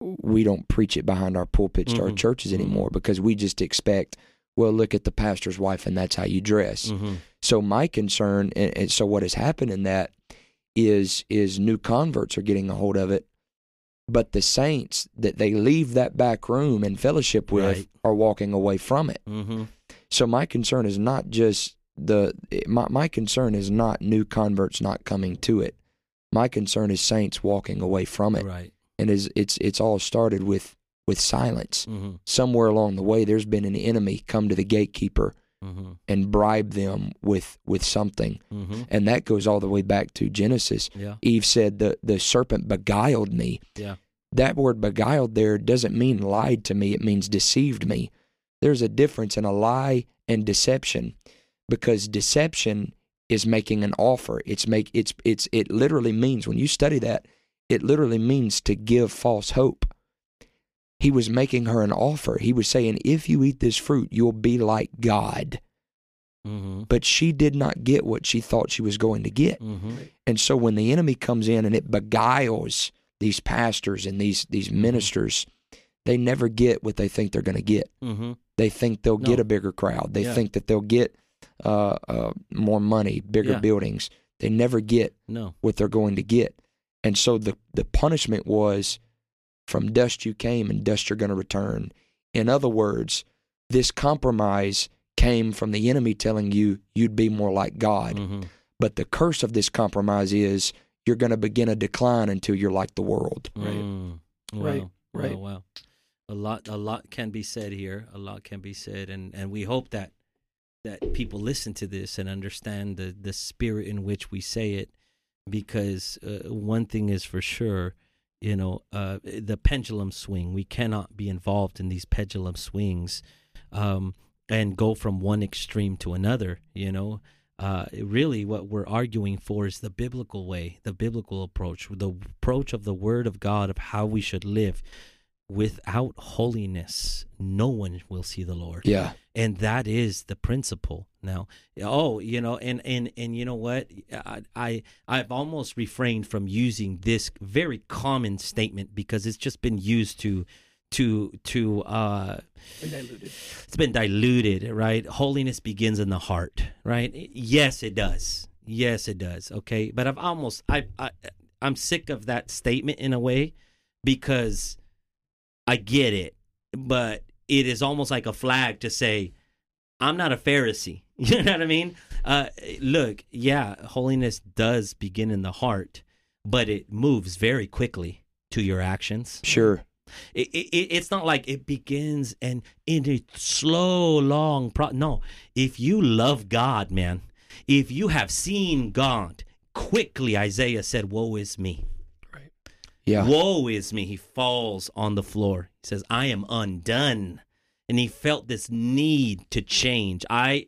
we don't preach it behind our pulpits to our Mhm. churches anymore because we just expect. Well, look at the pastor's wife, and that's how you dress. Mhm. So my concern, and, and so what has happened in that is is new converts are getting a hold of it, but the saints that they leave that back room and fellowship with Right. are walking away from it. Mhm. So my concern is not just the my my concern is not new converts not coming to it. My concern is saints walking away from it, Right. and is it's it's all started with with silence. Mm-hmm. Somewhere along the way, there's been an enemy come to the gatekeeper Mm-hmm. and bribe them with with something, Mm-hmm. and that goes all the way back to Genesis. Yeah. Eve said, "the The serpent beguiled me." Yeah. That word "beguiled" there doesn't mean lied to me; it means deceived me. There's a difference in a lie and deception, because deception is making an offer. It's make it's it's it literally means when you study that, it literally means to give false hope. He was making her an offer. He was saying, "If you eat this fruit, you'll be like God." Mm-hmm. But she did not get what she thought she was going to get. Mm-hmm. And so when the enemy comes in and it beguiles these pastors and these these Mm-hmm. ministers, they never get what they think they're going to get. Mm-hmm. They think they'll get a bigger crowd. They Yeah. think that they'll get uh, uh, more money, bigger Yeah. buildings. They never get No. what they're going to get. And so the the punishment was from dust you came and dust you're going to return. In other words, this compromise came from the enemy telling you you'd be more like God. Mm-hmm. But the curse of this compromise is you're going to begin a decline until you're like the world. Right. Mm. Wow. Right. Wow, Right. Wow. A lot. A lot can be said here. A lot can be said, and and we hope that that people listen to this and understand the the spirit in which we say it, because uh, one thing is for sure. You know, uh, the pendulum swing. We cannot be involved in these pendulum swings, um, and go from one extreme to another. You know, uh, really what we're arguing for is the biblical way, the biblical approach, the approach of the Word of God of how we should live. Without holiness, no one will see the Lord, Yeah. and that is the principle. Now, oh, you know, and and and you know what? I, I I've almost refrained from using this very common statement because it's just been used to to to uh diluted. it's been diluted, right? Holiness begins in the heart, right? Yes, it does. Yes, it does. Okay, but I've almost I, I I'm sick of that statement in a way because I get it, but it is almost like a flag to say I'm not a Pharisee. You know what I mean? Uh, look, yeah, holiness does begin in the heart, but it moves very quickly to your actions. Sure. It, it, it's not like it begins and in a slow, long pro. No, if you love God, man, if you have seen God, quickly Isaiah said, "Woe is me. Yeah. woe is me." He falls on the floor. He says, "I am undone," and he felt this need to change. I,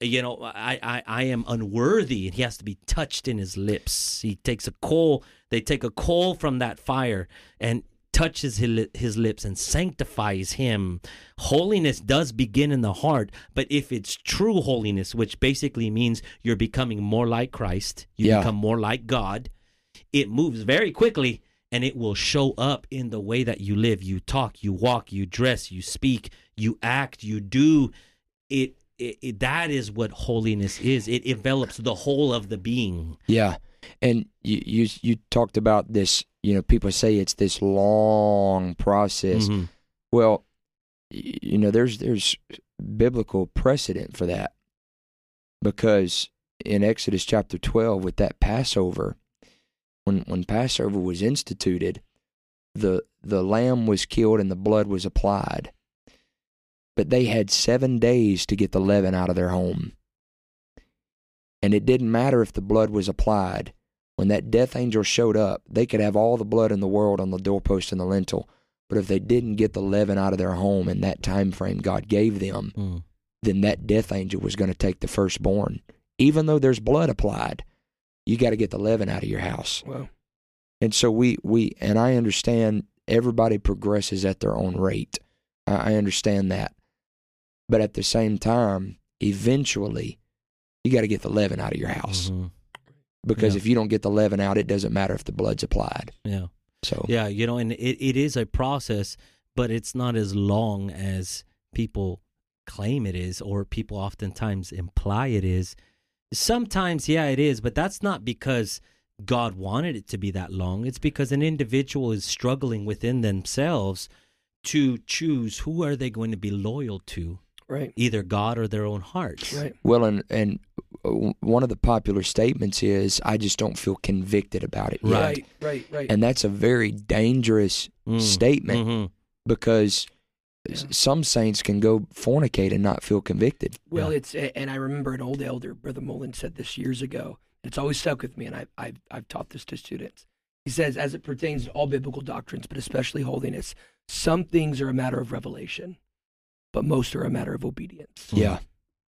you know, I, I, I am unworthy, and he has to be touched in his lips. He takes a coal. They take a coal from that fire and touches his, his lips and sanctifies him. Holiness does begin in the heart, but if it's true holiness, which basically means you're becoming more like Christ, you Yeah. become more like God, it moves very quickly and it will show up in the way that you live, you talk, you walk, you dress, you speak, you act, you do. It, it, it that is what holiness is. It envelops the whole of the being. Yeah. And you, you you talked about this, you know, people say it's this long process. Mhm. Well, you know, there's there's biblical precedent for that. Because in Exodus chapter 12 with that Passover, when when Passover was instituted, the the lamb was killed and the blood was applied. But they had 7 days to get the leaven out of their home. And it didn't matter if the blood was applied. When that death angel showed up, they could have all the blood in the world on the doorpost and the lintel. But if they didn't get the leaven out of their home in that time frame God gave them, Mm. then that death angel was going to take the firstborn. Even though there's blood applied, you got to get the leaven out of your house. Well, And so we, we and I understand everybody progresses at their own rate. I, I understand that. But at the same time, eventually, you got to get the leaven out of your house. Mhm. Because Yeah. if you don't get the leaven out, it doesn't matter if the blood's applied. Yeah. So Yeah, you know, and it, it is a process, but it's not as long as people claim it is, or people oftentimes imply it is. Sometimes, yeah, it is, but that's not because God wanted it to be that long. It's because an individual is struggling within themselves to choose who are they going to be loyal to, right, either God or their own hearts. right. well, and and uh, one of the popular statements is, "I just don't feel convicted about it." yet." Right. Right, right, right. and that's a very dangerous Mm. statement Mhm. because s- Yeah. some saints can go fornicate and not feel convicted. Well, Yeah. it's and I remember an old elder, Brother Mullen, said this years ago. It's always stuck with me, and I've I've, I've taught this to students. He says, as it pertains to all biblical doctrines, but especially holiness, some things are a matter of revelation, but most are a matter of obedience. Yeah.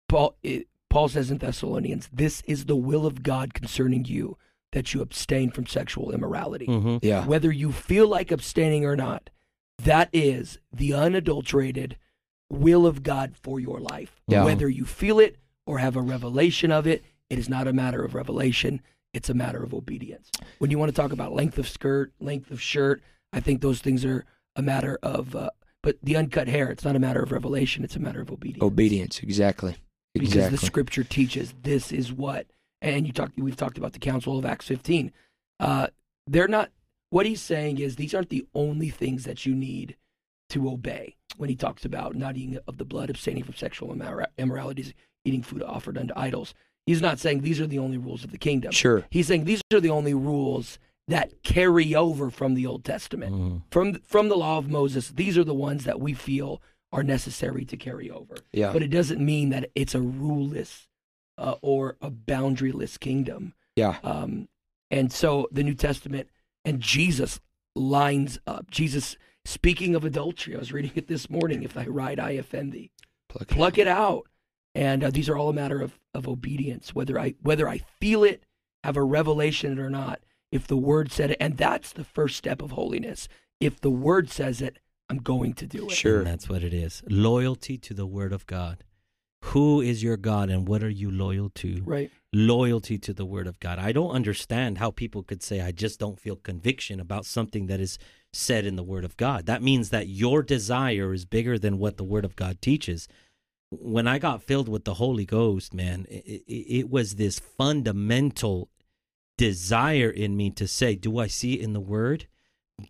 Paul it, Paul says in Thessalonians, "This is the will of God concerning you, that you abstain from sexual immorality, Mhm. Yeah. whether you feel like abstaining or not. That is the unadulterated will of God for your life. Yeah. Whether you feel it or have a revelation of it, it is not a matter of revelation. It's a matter of obedience. When you want to talk about length of skirt, length of shirt, I think those things are a matter of. Uh, but the uncut hair, it's not a matter of revelation. It's a matter of obedience. Obedience. Exactly. Because Exactly. the scripture teaches this is what, and you talked. We've talked about the council of Acts 15. Uh, they're not. What he's saying is these aren't the only things that you need to obey. When he talks about not eating of the blood, abstaining from sexual immora- immoralities, eating food offered unto idols, he's not saying these are the only rules of the kingdom. Sure. He's saying these are the only rules that carry over from the Old Testament Mhm. from from the law of Moses. These are the ones that we feel are necessary to carry over. Yeah. But it doesn't mean that it's a ruleless uh, or a boundaryless kingdom. Yeah. Um, and so the New Testament and Jesus lines up. Jesus speaking of adultery. I was reading it this morning. If thy right eye offend thee, Pluck it pluck it out. And uh, these are all a matter of, of obedience, whether I whether I feel it, have a revelation or not. If the word said it, and that's the first step of holiness. If the word says it, I'm going to do it. Sure. And that's what it is. Loyalty to the word of God. Who is your God and what are you loyal to? Right. Loyalty to the word of God. I don't understand how people could say, I just don't feel conviction about something that is said in the word of God. That means that your desire is bigger than what the word of God teaches. When I got filled with the Holy Ghost, man, it, it, it was this fundamental desire in me to say, Do I see it in the word?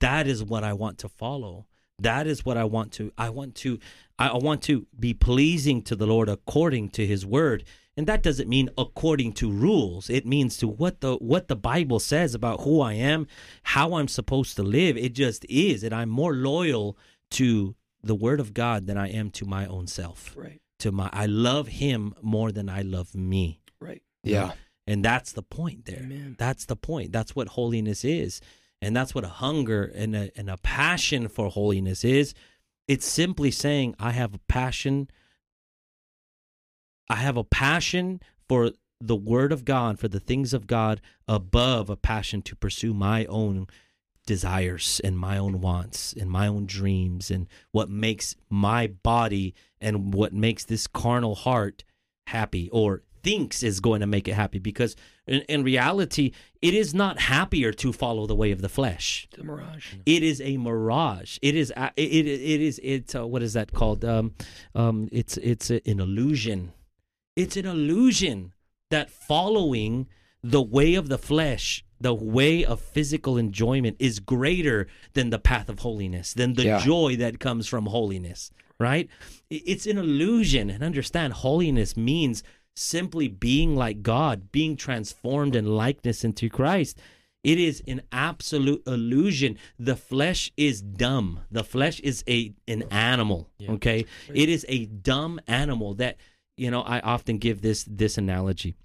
That is what I want to follow. That is what I want to I want to I I want to be pleasing to the Lord according to his word. And that doesn't mean according to rules. It means to what the what the Bible says about who I am, how I'm supposed to live. It just is. And I'm more loyal to the word of God than I am to my own self. Right. To my I love him more than I love me. Right. Yeah. And that's the point there. Amen. That's the point. That's what holiness is. And that's what a hunger and a, and a passion for holiness is. It's simply saying, I have a passion. I have a passion for the word of God, for the things of God, above a passion to pursue my own desires and my own wants and my own dreams and what makes my body and what makes this carnal heart happy or thinks is going to make it happy because in, in reality it is not happier to follow the way of the flesh. It's a mirage. it is a mirage. It is a- it, it, it is it's uh, what is that called? Um um it's it's a, an illusion. It's an illusion that following the way of the flesh the way of physical enjoyment is greater than the path of holiness than the Yeah. joy that comes from holiness right? It's an illusion. And understand holiness means simply being like god being transformed in likeness into christ it is an absolute illusion. The flesh is dumb. The flesh is a an animal. Yeah. Okay, it is a dumb animal that you know. I often give this this analogy,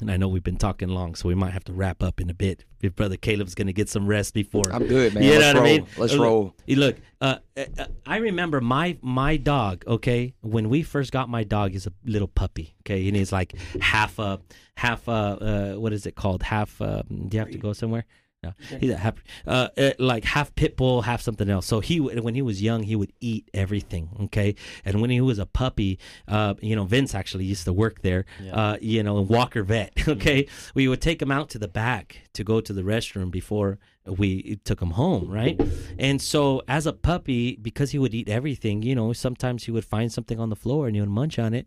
and I know we've been talking long, so we might have to wrap up in a bit. If Brother Caleb's going to get some rest before I'm good, man. You know Let's what I mean? Let's roll. Look, uh, uh, uh, I remember my my dog. Okay, when we first got my dog, he's a little puppy. Okay, and he's like half a half a uh, what is it called? Half. Uh, do you have to go somewhere? No, he's a half, uh, uh, like half pit bull, half something else. So he, when he was young, he would eat everything. Okay, and when he was a puppy, uh, you know, Vince actually used to work there. Yeah. Uh, you know, Walker Vet. Okay, we would take him out to the back to go to the restroom before we took him home, right? And so, as a puppy, because he would eat everything, you know, sometimes he would find something on the floor and he would munch on it.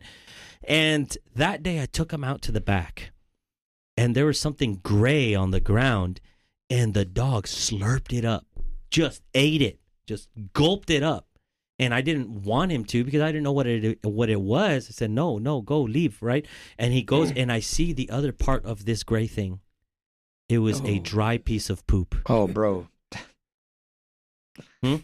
And that day, I took him out to the back, and there was something gray on the ground, and the dog slurped it up, just ate it, just gulped it up. And I didn't want him to because I didn't know what it what it was. I said, "No, no, go leave." Right? And he goes, and I see the other part of this gray thing. It was a Oh. dry piece of poop. Oh, bro. Hmm?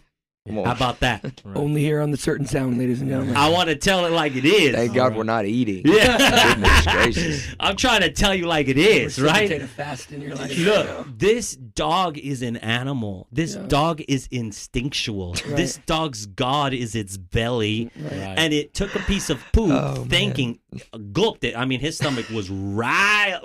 Come. How about that? Right. Only here on the certain sound, ladies and gentlemen. I want to tell it like it is. Thank God we're not eating. Yeah. Goodness gracious. I'm trying to tell you like it is, Facilitate right? a fast in your life. Look, this dog is an animal. This Yeah. dog is instinctual. This dog's god is its belly. Right. And it took a piece of poop, Oh, man. thinking, gulped it. I mean, his stomach was right.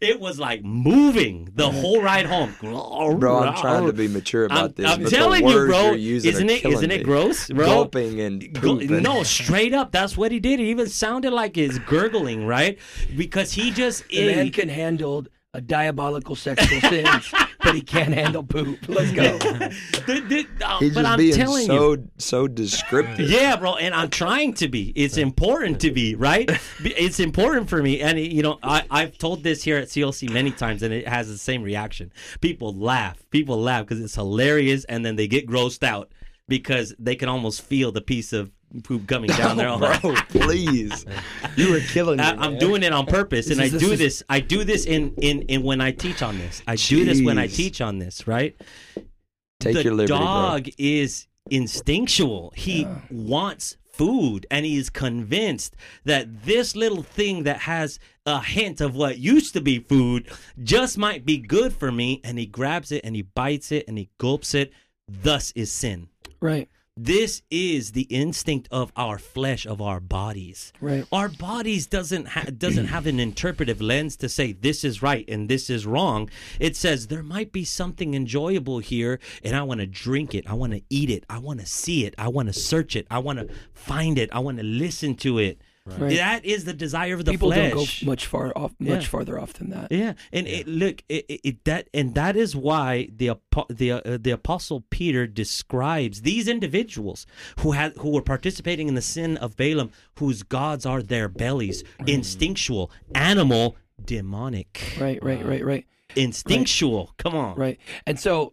It was like moving the whole ride home. Bro, I'm trying to be mature about I'm, this. I'm but telling the you, words bro. You're using Isn't are it? killing Isn't it gross, bro? Gulping and pooping. no, straight up. That's what he did. It even sounded like he's gurgling, right? Because he just The man can handle a diabolical sexual sins, but he can't handle poop. Let's go. The- the- uh, He's but just I'm being telling so you. so descriptive. Yeah, bro, and I'm trying to be. It's important to be, right? It's important for me, and you know, I I've told this here at CLC many times, and it has the same reaction. People laugh. People laugh because it's hilarious, and then they get grossed out because they can almost feel the piece of poop coming down their oh, own. bro, please. You were killing me. I, I'm man. doing it on purpose, and I do is- this. I do this in in in when I teach on this. I do this when I teach on this, right? Take the your liberty, bro. dog is instinctual. He wants food and he is convinced that this little thing that has a hint of what used to be food just might be good for me and he grabs it and he bites it and he gulps it thus is sin Right, this is the instinct of our flesh of our bodies right. our bodies doesn't ha- doesn't have an interpretive lens to say this is right and this is wrong. It says there might be something enjoyable here, and I want to drink it. I want to eat it. I want to see it. I want to search it. I want to find it. I want to listen to it. Right. That is the desire of the People flesh. don't go much far off, much Yeah. farther off than that. Yeah, and It, look, it, it, it- that and that is why the the uh, the apostle Peter describes these individuals who had who were participating in the sin of Balaam, whose gods are their bellies, instinctual, animal, demonic, Right, right, right, right, instinctual. Come on, right. And so,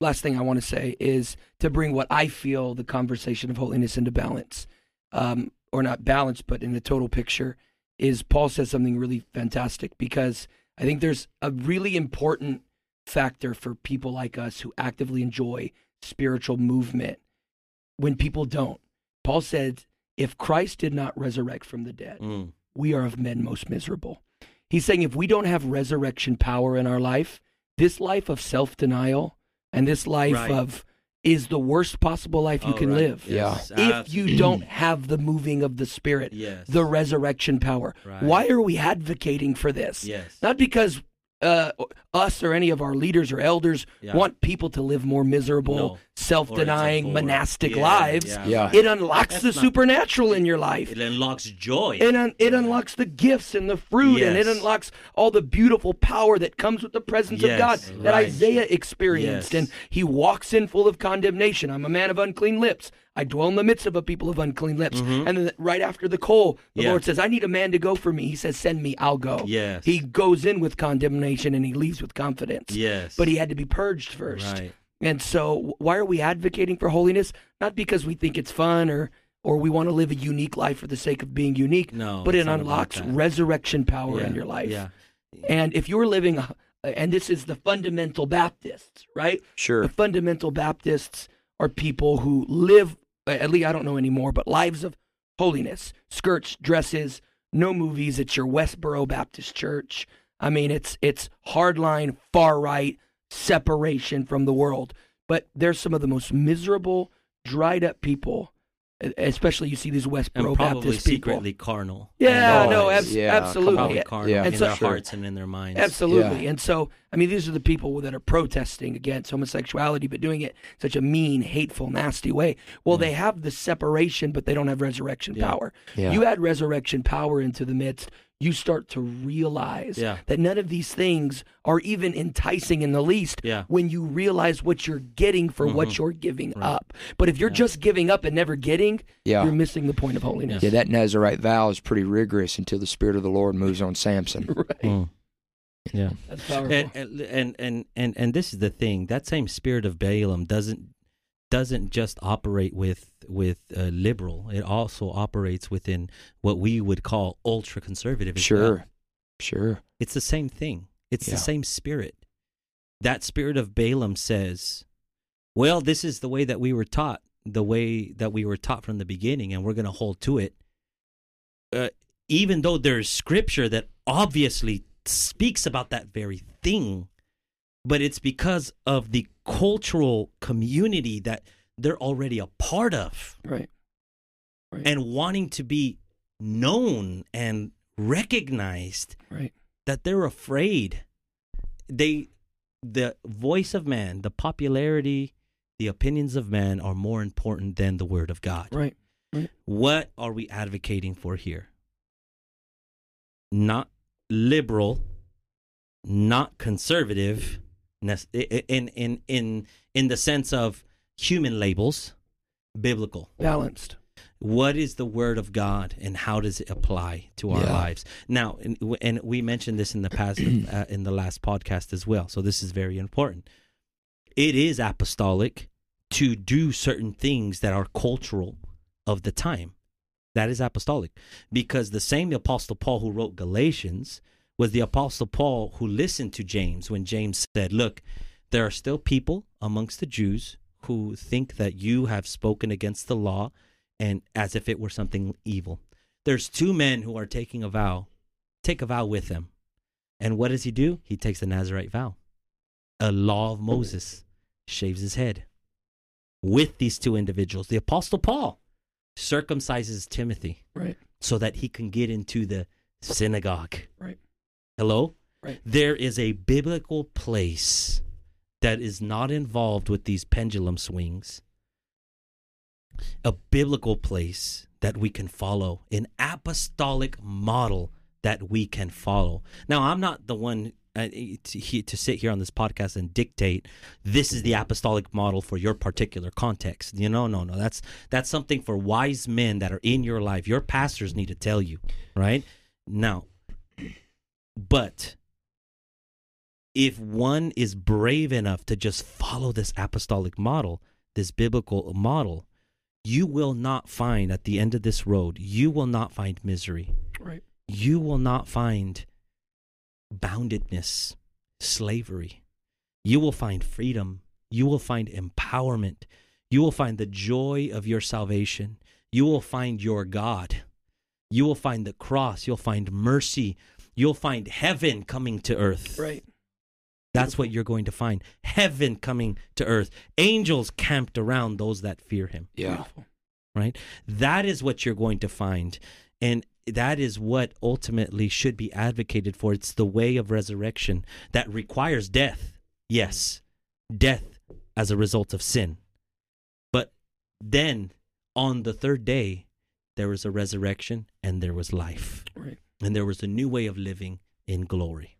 last thing I want to say is to bring what I feel the conversation of holiness into balance, um, or not balanced, but in the total picture, is Paul says something really fantastic because I think there's a really important factor for people like us who actively enjoy spiritual movement when people don't. Paul said, if Christ did not resurrect from the dead, Mm, we are of men most miserable. He's saying if we don't have resurrection power in our life, this life of self denial and this life Right. of is the worst possible life you all can right. live. Yes, If you don't have the moving of the Spirit, yes, the resurrection power, Right. why are we advocating for this? yes, Not because uh, us or any of our leaders or elders Yeah. want people to live more miserable, No. self denying, Or it's a bore. monastic Yeah, lives. yeah, Yeah. It unlocks That's the not- supernatural in your life. It unlocks joy. It, un- it unlocks the gifts and the fruit, and it unlocks all the beautiful power that comes with the presence of Yes, God that right. Isaiah experienced. Yes. And he walks in full of condemnation. I'm a man of unclean lips. I dwell in the midst of a people of unclean lips. And then right after the coal, the Mm-hmm. Yeah. Lord says, I need a man to go for me. He says, Send me, I'll go. Yes. He goes in with condemnation and he leaves with confidence. yes, But he had to be purged first. right. And so, why are we advocating for holiness? Not because we think it's fun or or we want to live a unique life for the sake of being unique. No, but it unlocks resurrection power in your life. Yeah, And if you're living, a- and this is the fundamental Baptists, right? Sure. The fundamental Baptists are people who live, Uh, at least I don't know anymore, but lives of holiness, skirts, dresses, no movies. It's your Westboro Baptist Church. I mean, it's it's hardline, far right separation from the world. But they're some of the most miserable, dried up people. Especially you see these and Westboro probably Baptist people. secretly carnal. Yeah, Oh, no, yeah, abs- yeah, absolutely. probably carnal Yeah, in And so- their sure. hearts and in their minds. Absolutely. And so, I mean, these are the people that are protesting against homosexuality, but doing it in such a mean, hateful, nasty way. Well, they mm. have the separation, but they don't have resurrection Yeah. power. Yeah. You add resurrection power into the midst, you start to realize Yeah. that none of these things are even enticing in the least Yeah. when you realize what you're getting for what Mhm. you're giving Right. up. But if you're Yeah. just giving up and never getting, yeah. you're missing the point of holiness. Yeah, that Nazarite vow is pretty rigorous until the Spirit of the Lord moves on Samson. right. Mm. Yeah. That's powerful. And, and and and and and this is the thing. That same spirit of Balaam doesn't doesn't just operate with with uh, liberal. It also operates within what we would call ultra conservative. Sure. Sure. It's the same thing. It's Yeah. the same spirit. That spirit of Balaam says, Well, this is the way that we were taught, the way that we were taught from the beginning, and we're going to hold to it. Uh, even though there's scripture that obviously speaks about that very thing, but it's because of the cultural community that they're already a part of Right. Right. and wanting to be known and recognized right. that they're afraid they the voice of man the popularity the opinions of man are more important than the word of god Right. what are we advocating for here not liberal not conservative in in in in the sense of human labels biblical Balanced. what is the word of God and how does it apply to our Yeah. lives? Now, and, and we mentioned this in the past, uh, in the last podcast as well. So this is very important. It is apostolic to do certain things that are cultural of the time. That is apostolic because the same apostle Paul who wrote Galatians was the apostle Paul who listened to James when James said, "Look, there are still people amongst the Jews who think that you have spoken against the law and as if it were something evil. There's two men who are taking a vow. Take a vow with them. And what does he do? He takes the Nazarite vow. A law of Moses shaves his head. With these two individuals, the apostle Paul circumcises Timothy Right. so that he can get into the synagogue. Right. Hello? Right. There is a biblical place that is not involved with these pendulum swings. A biblical place that we can follow, an apostolic model that we can follow. Now, I'm not the one uh, to, to sit here on this podcast and dictate this is the apostolic model for your particular context. You know, no, no, that's that's something for wise men that are in your life. Your pastors need to tell you, right? Now, but if one is brave enough to just follow this apostolic model, this biblical model, you will not find at the end of this road, you will not find misery. Right. You will not find boundedness, slavery. You will find freedom. You will find empowerment. You will find the joy of your salvation. You will find your God. You will find the cross. You'll find mercy. You'll find heaven coming to earth. Right. That's what you're going to find. Heaven coming to earth. Angels camped around those that fear him, Yeah. Beautiful. right? That is what you're going to find. And that is what ultimately should be advocated for. It's the way of resurrection that requires death. Yes, death as a result of sin. But then on the third day, there was a resurrection and there was life. Right. And there was a new way of living in glory.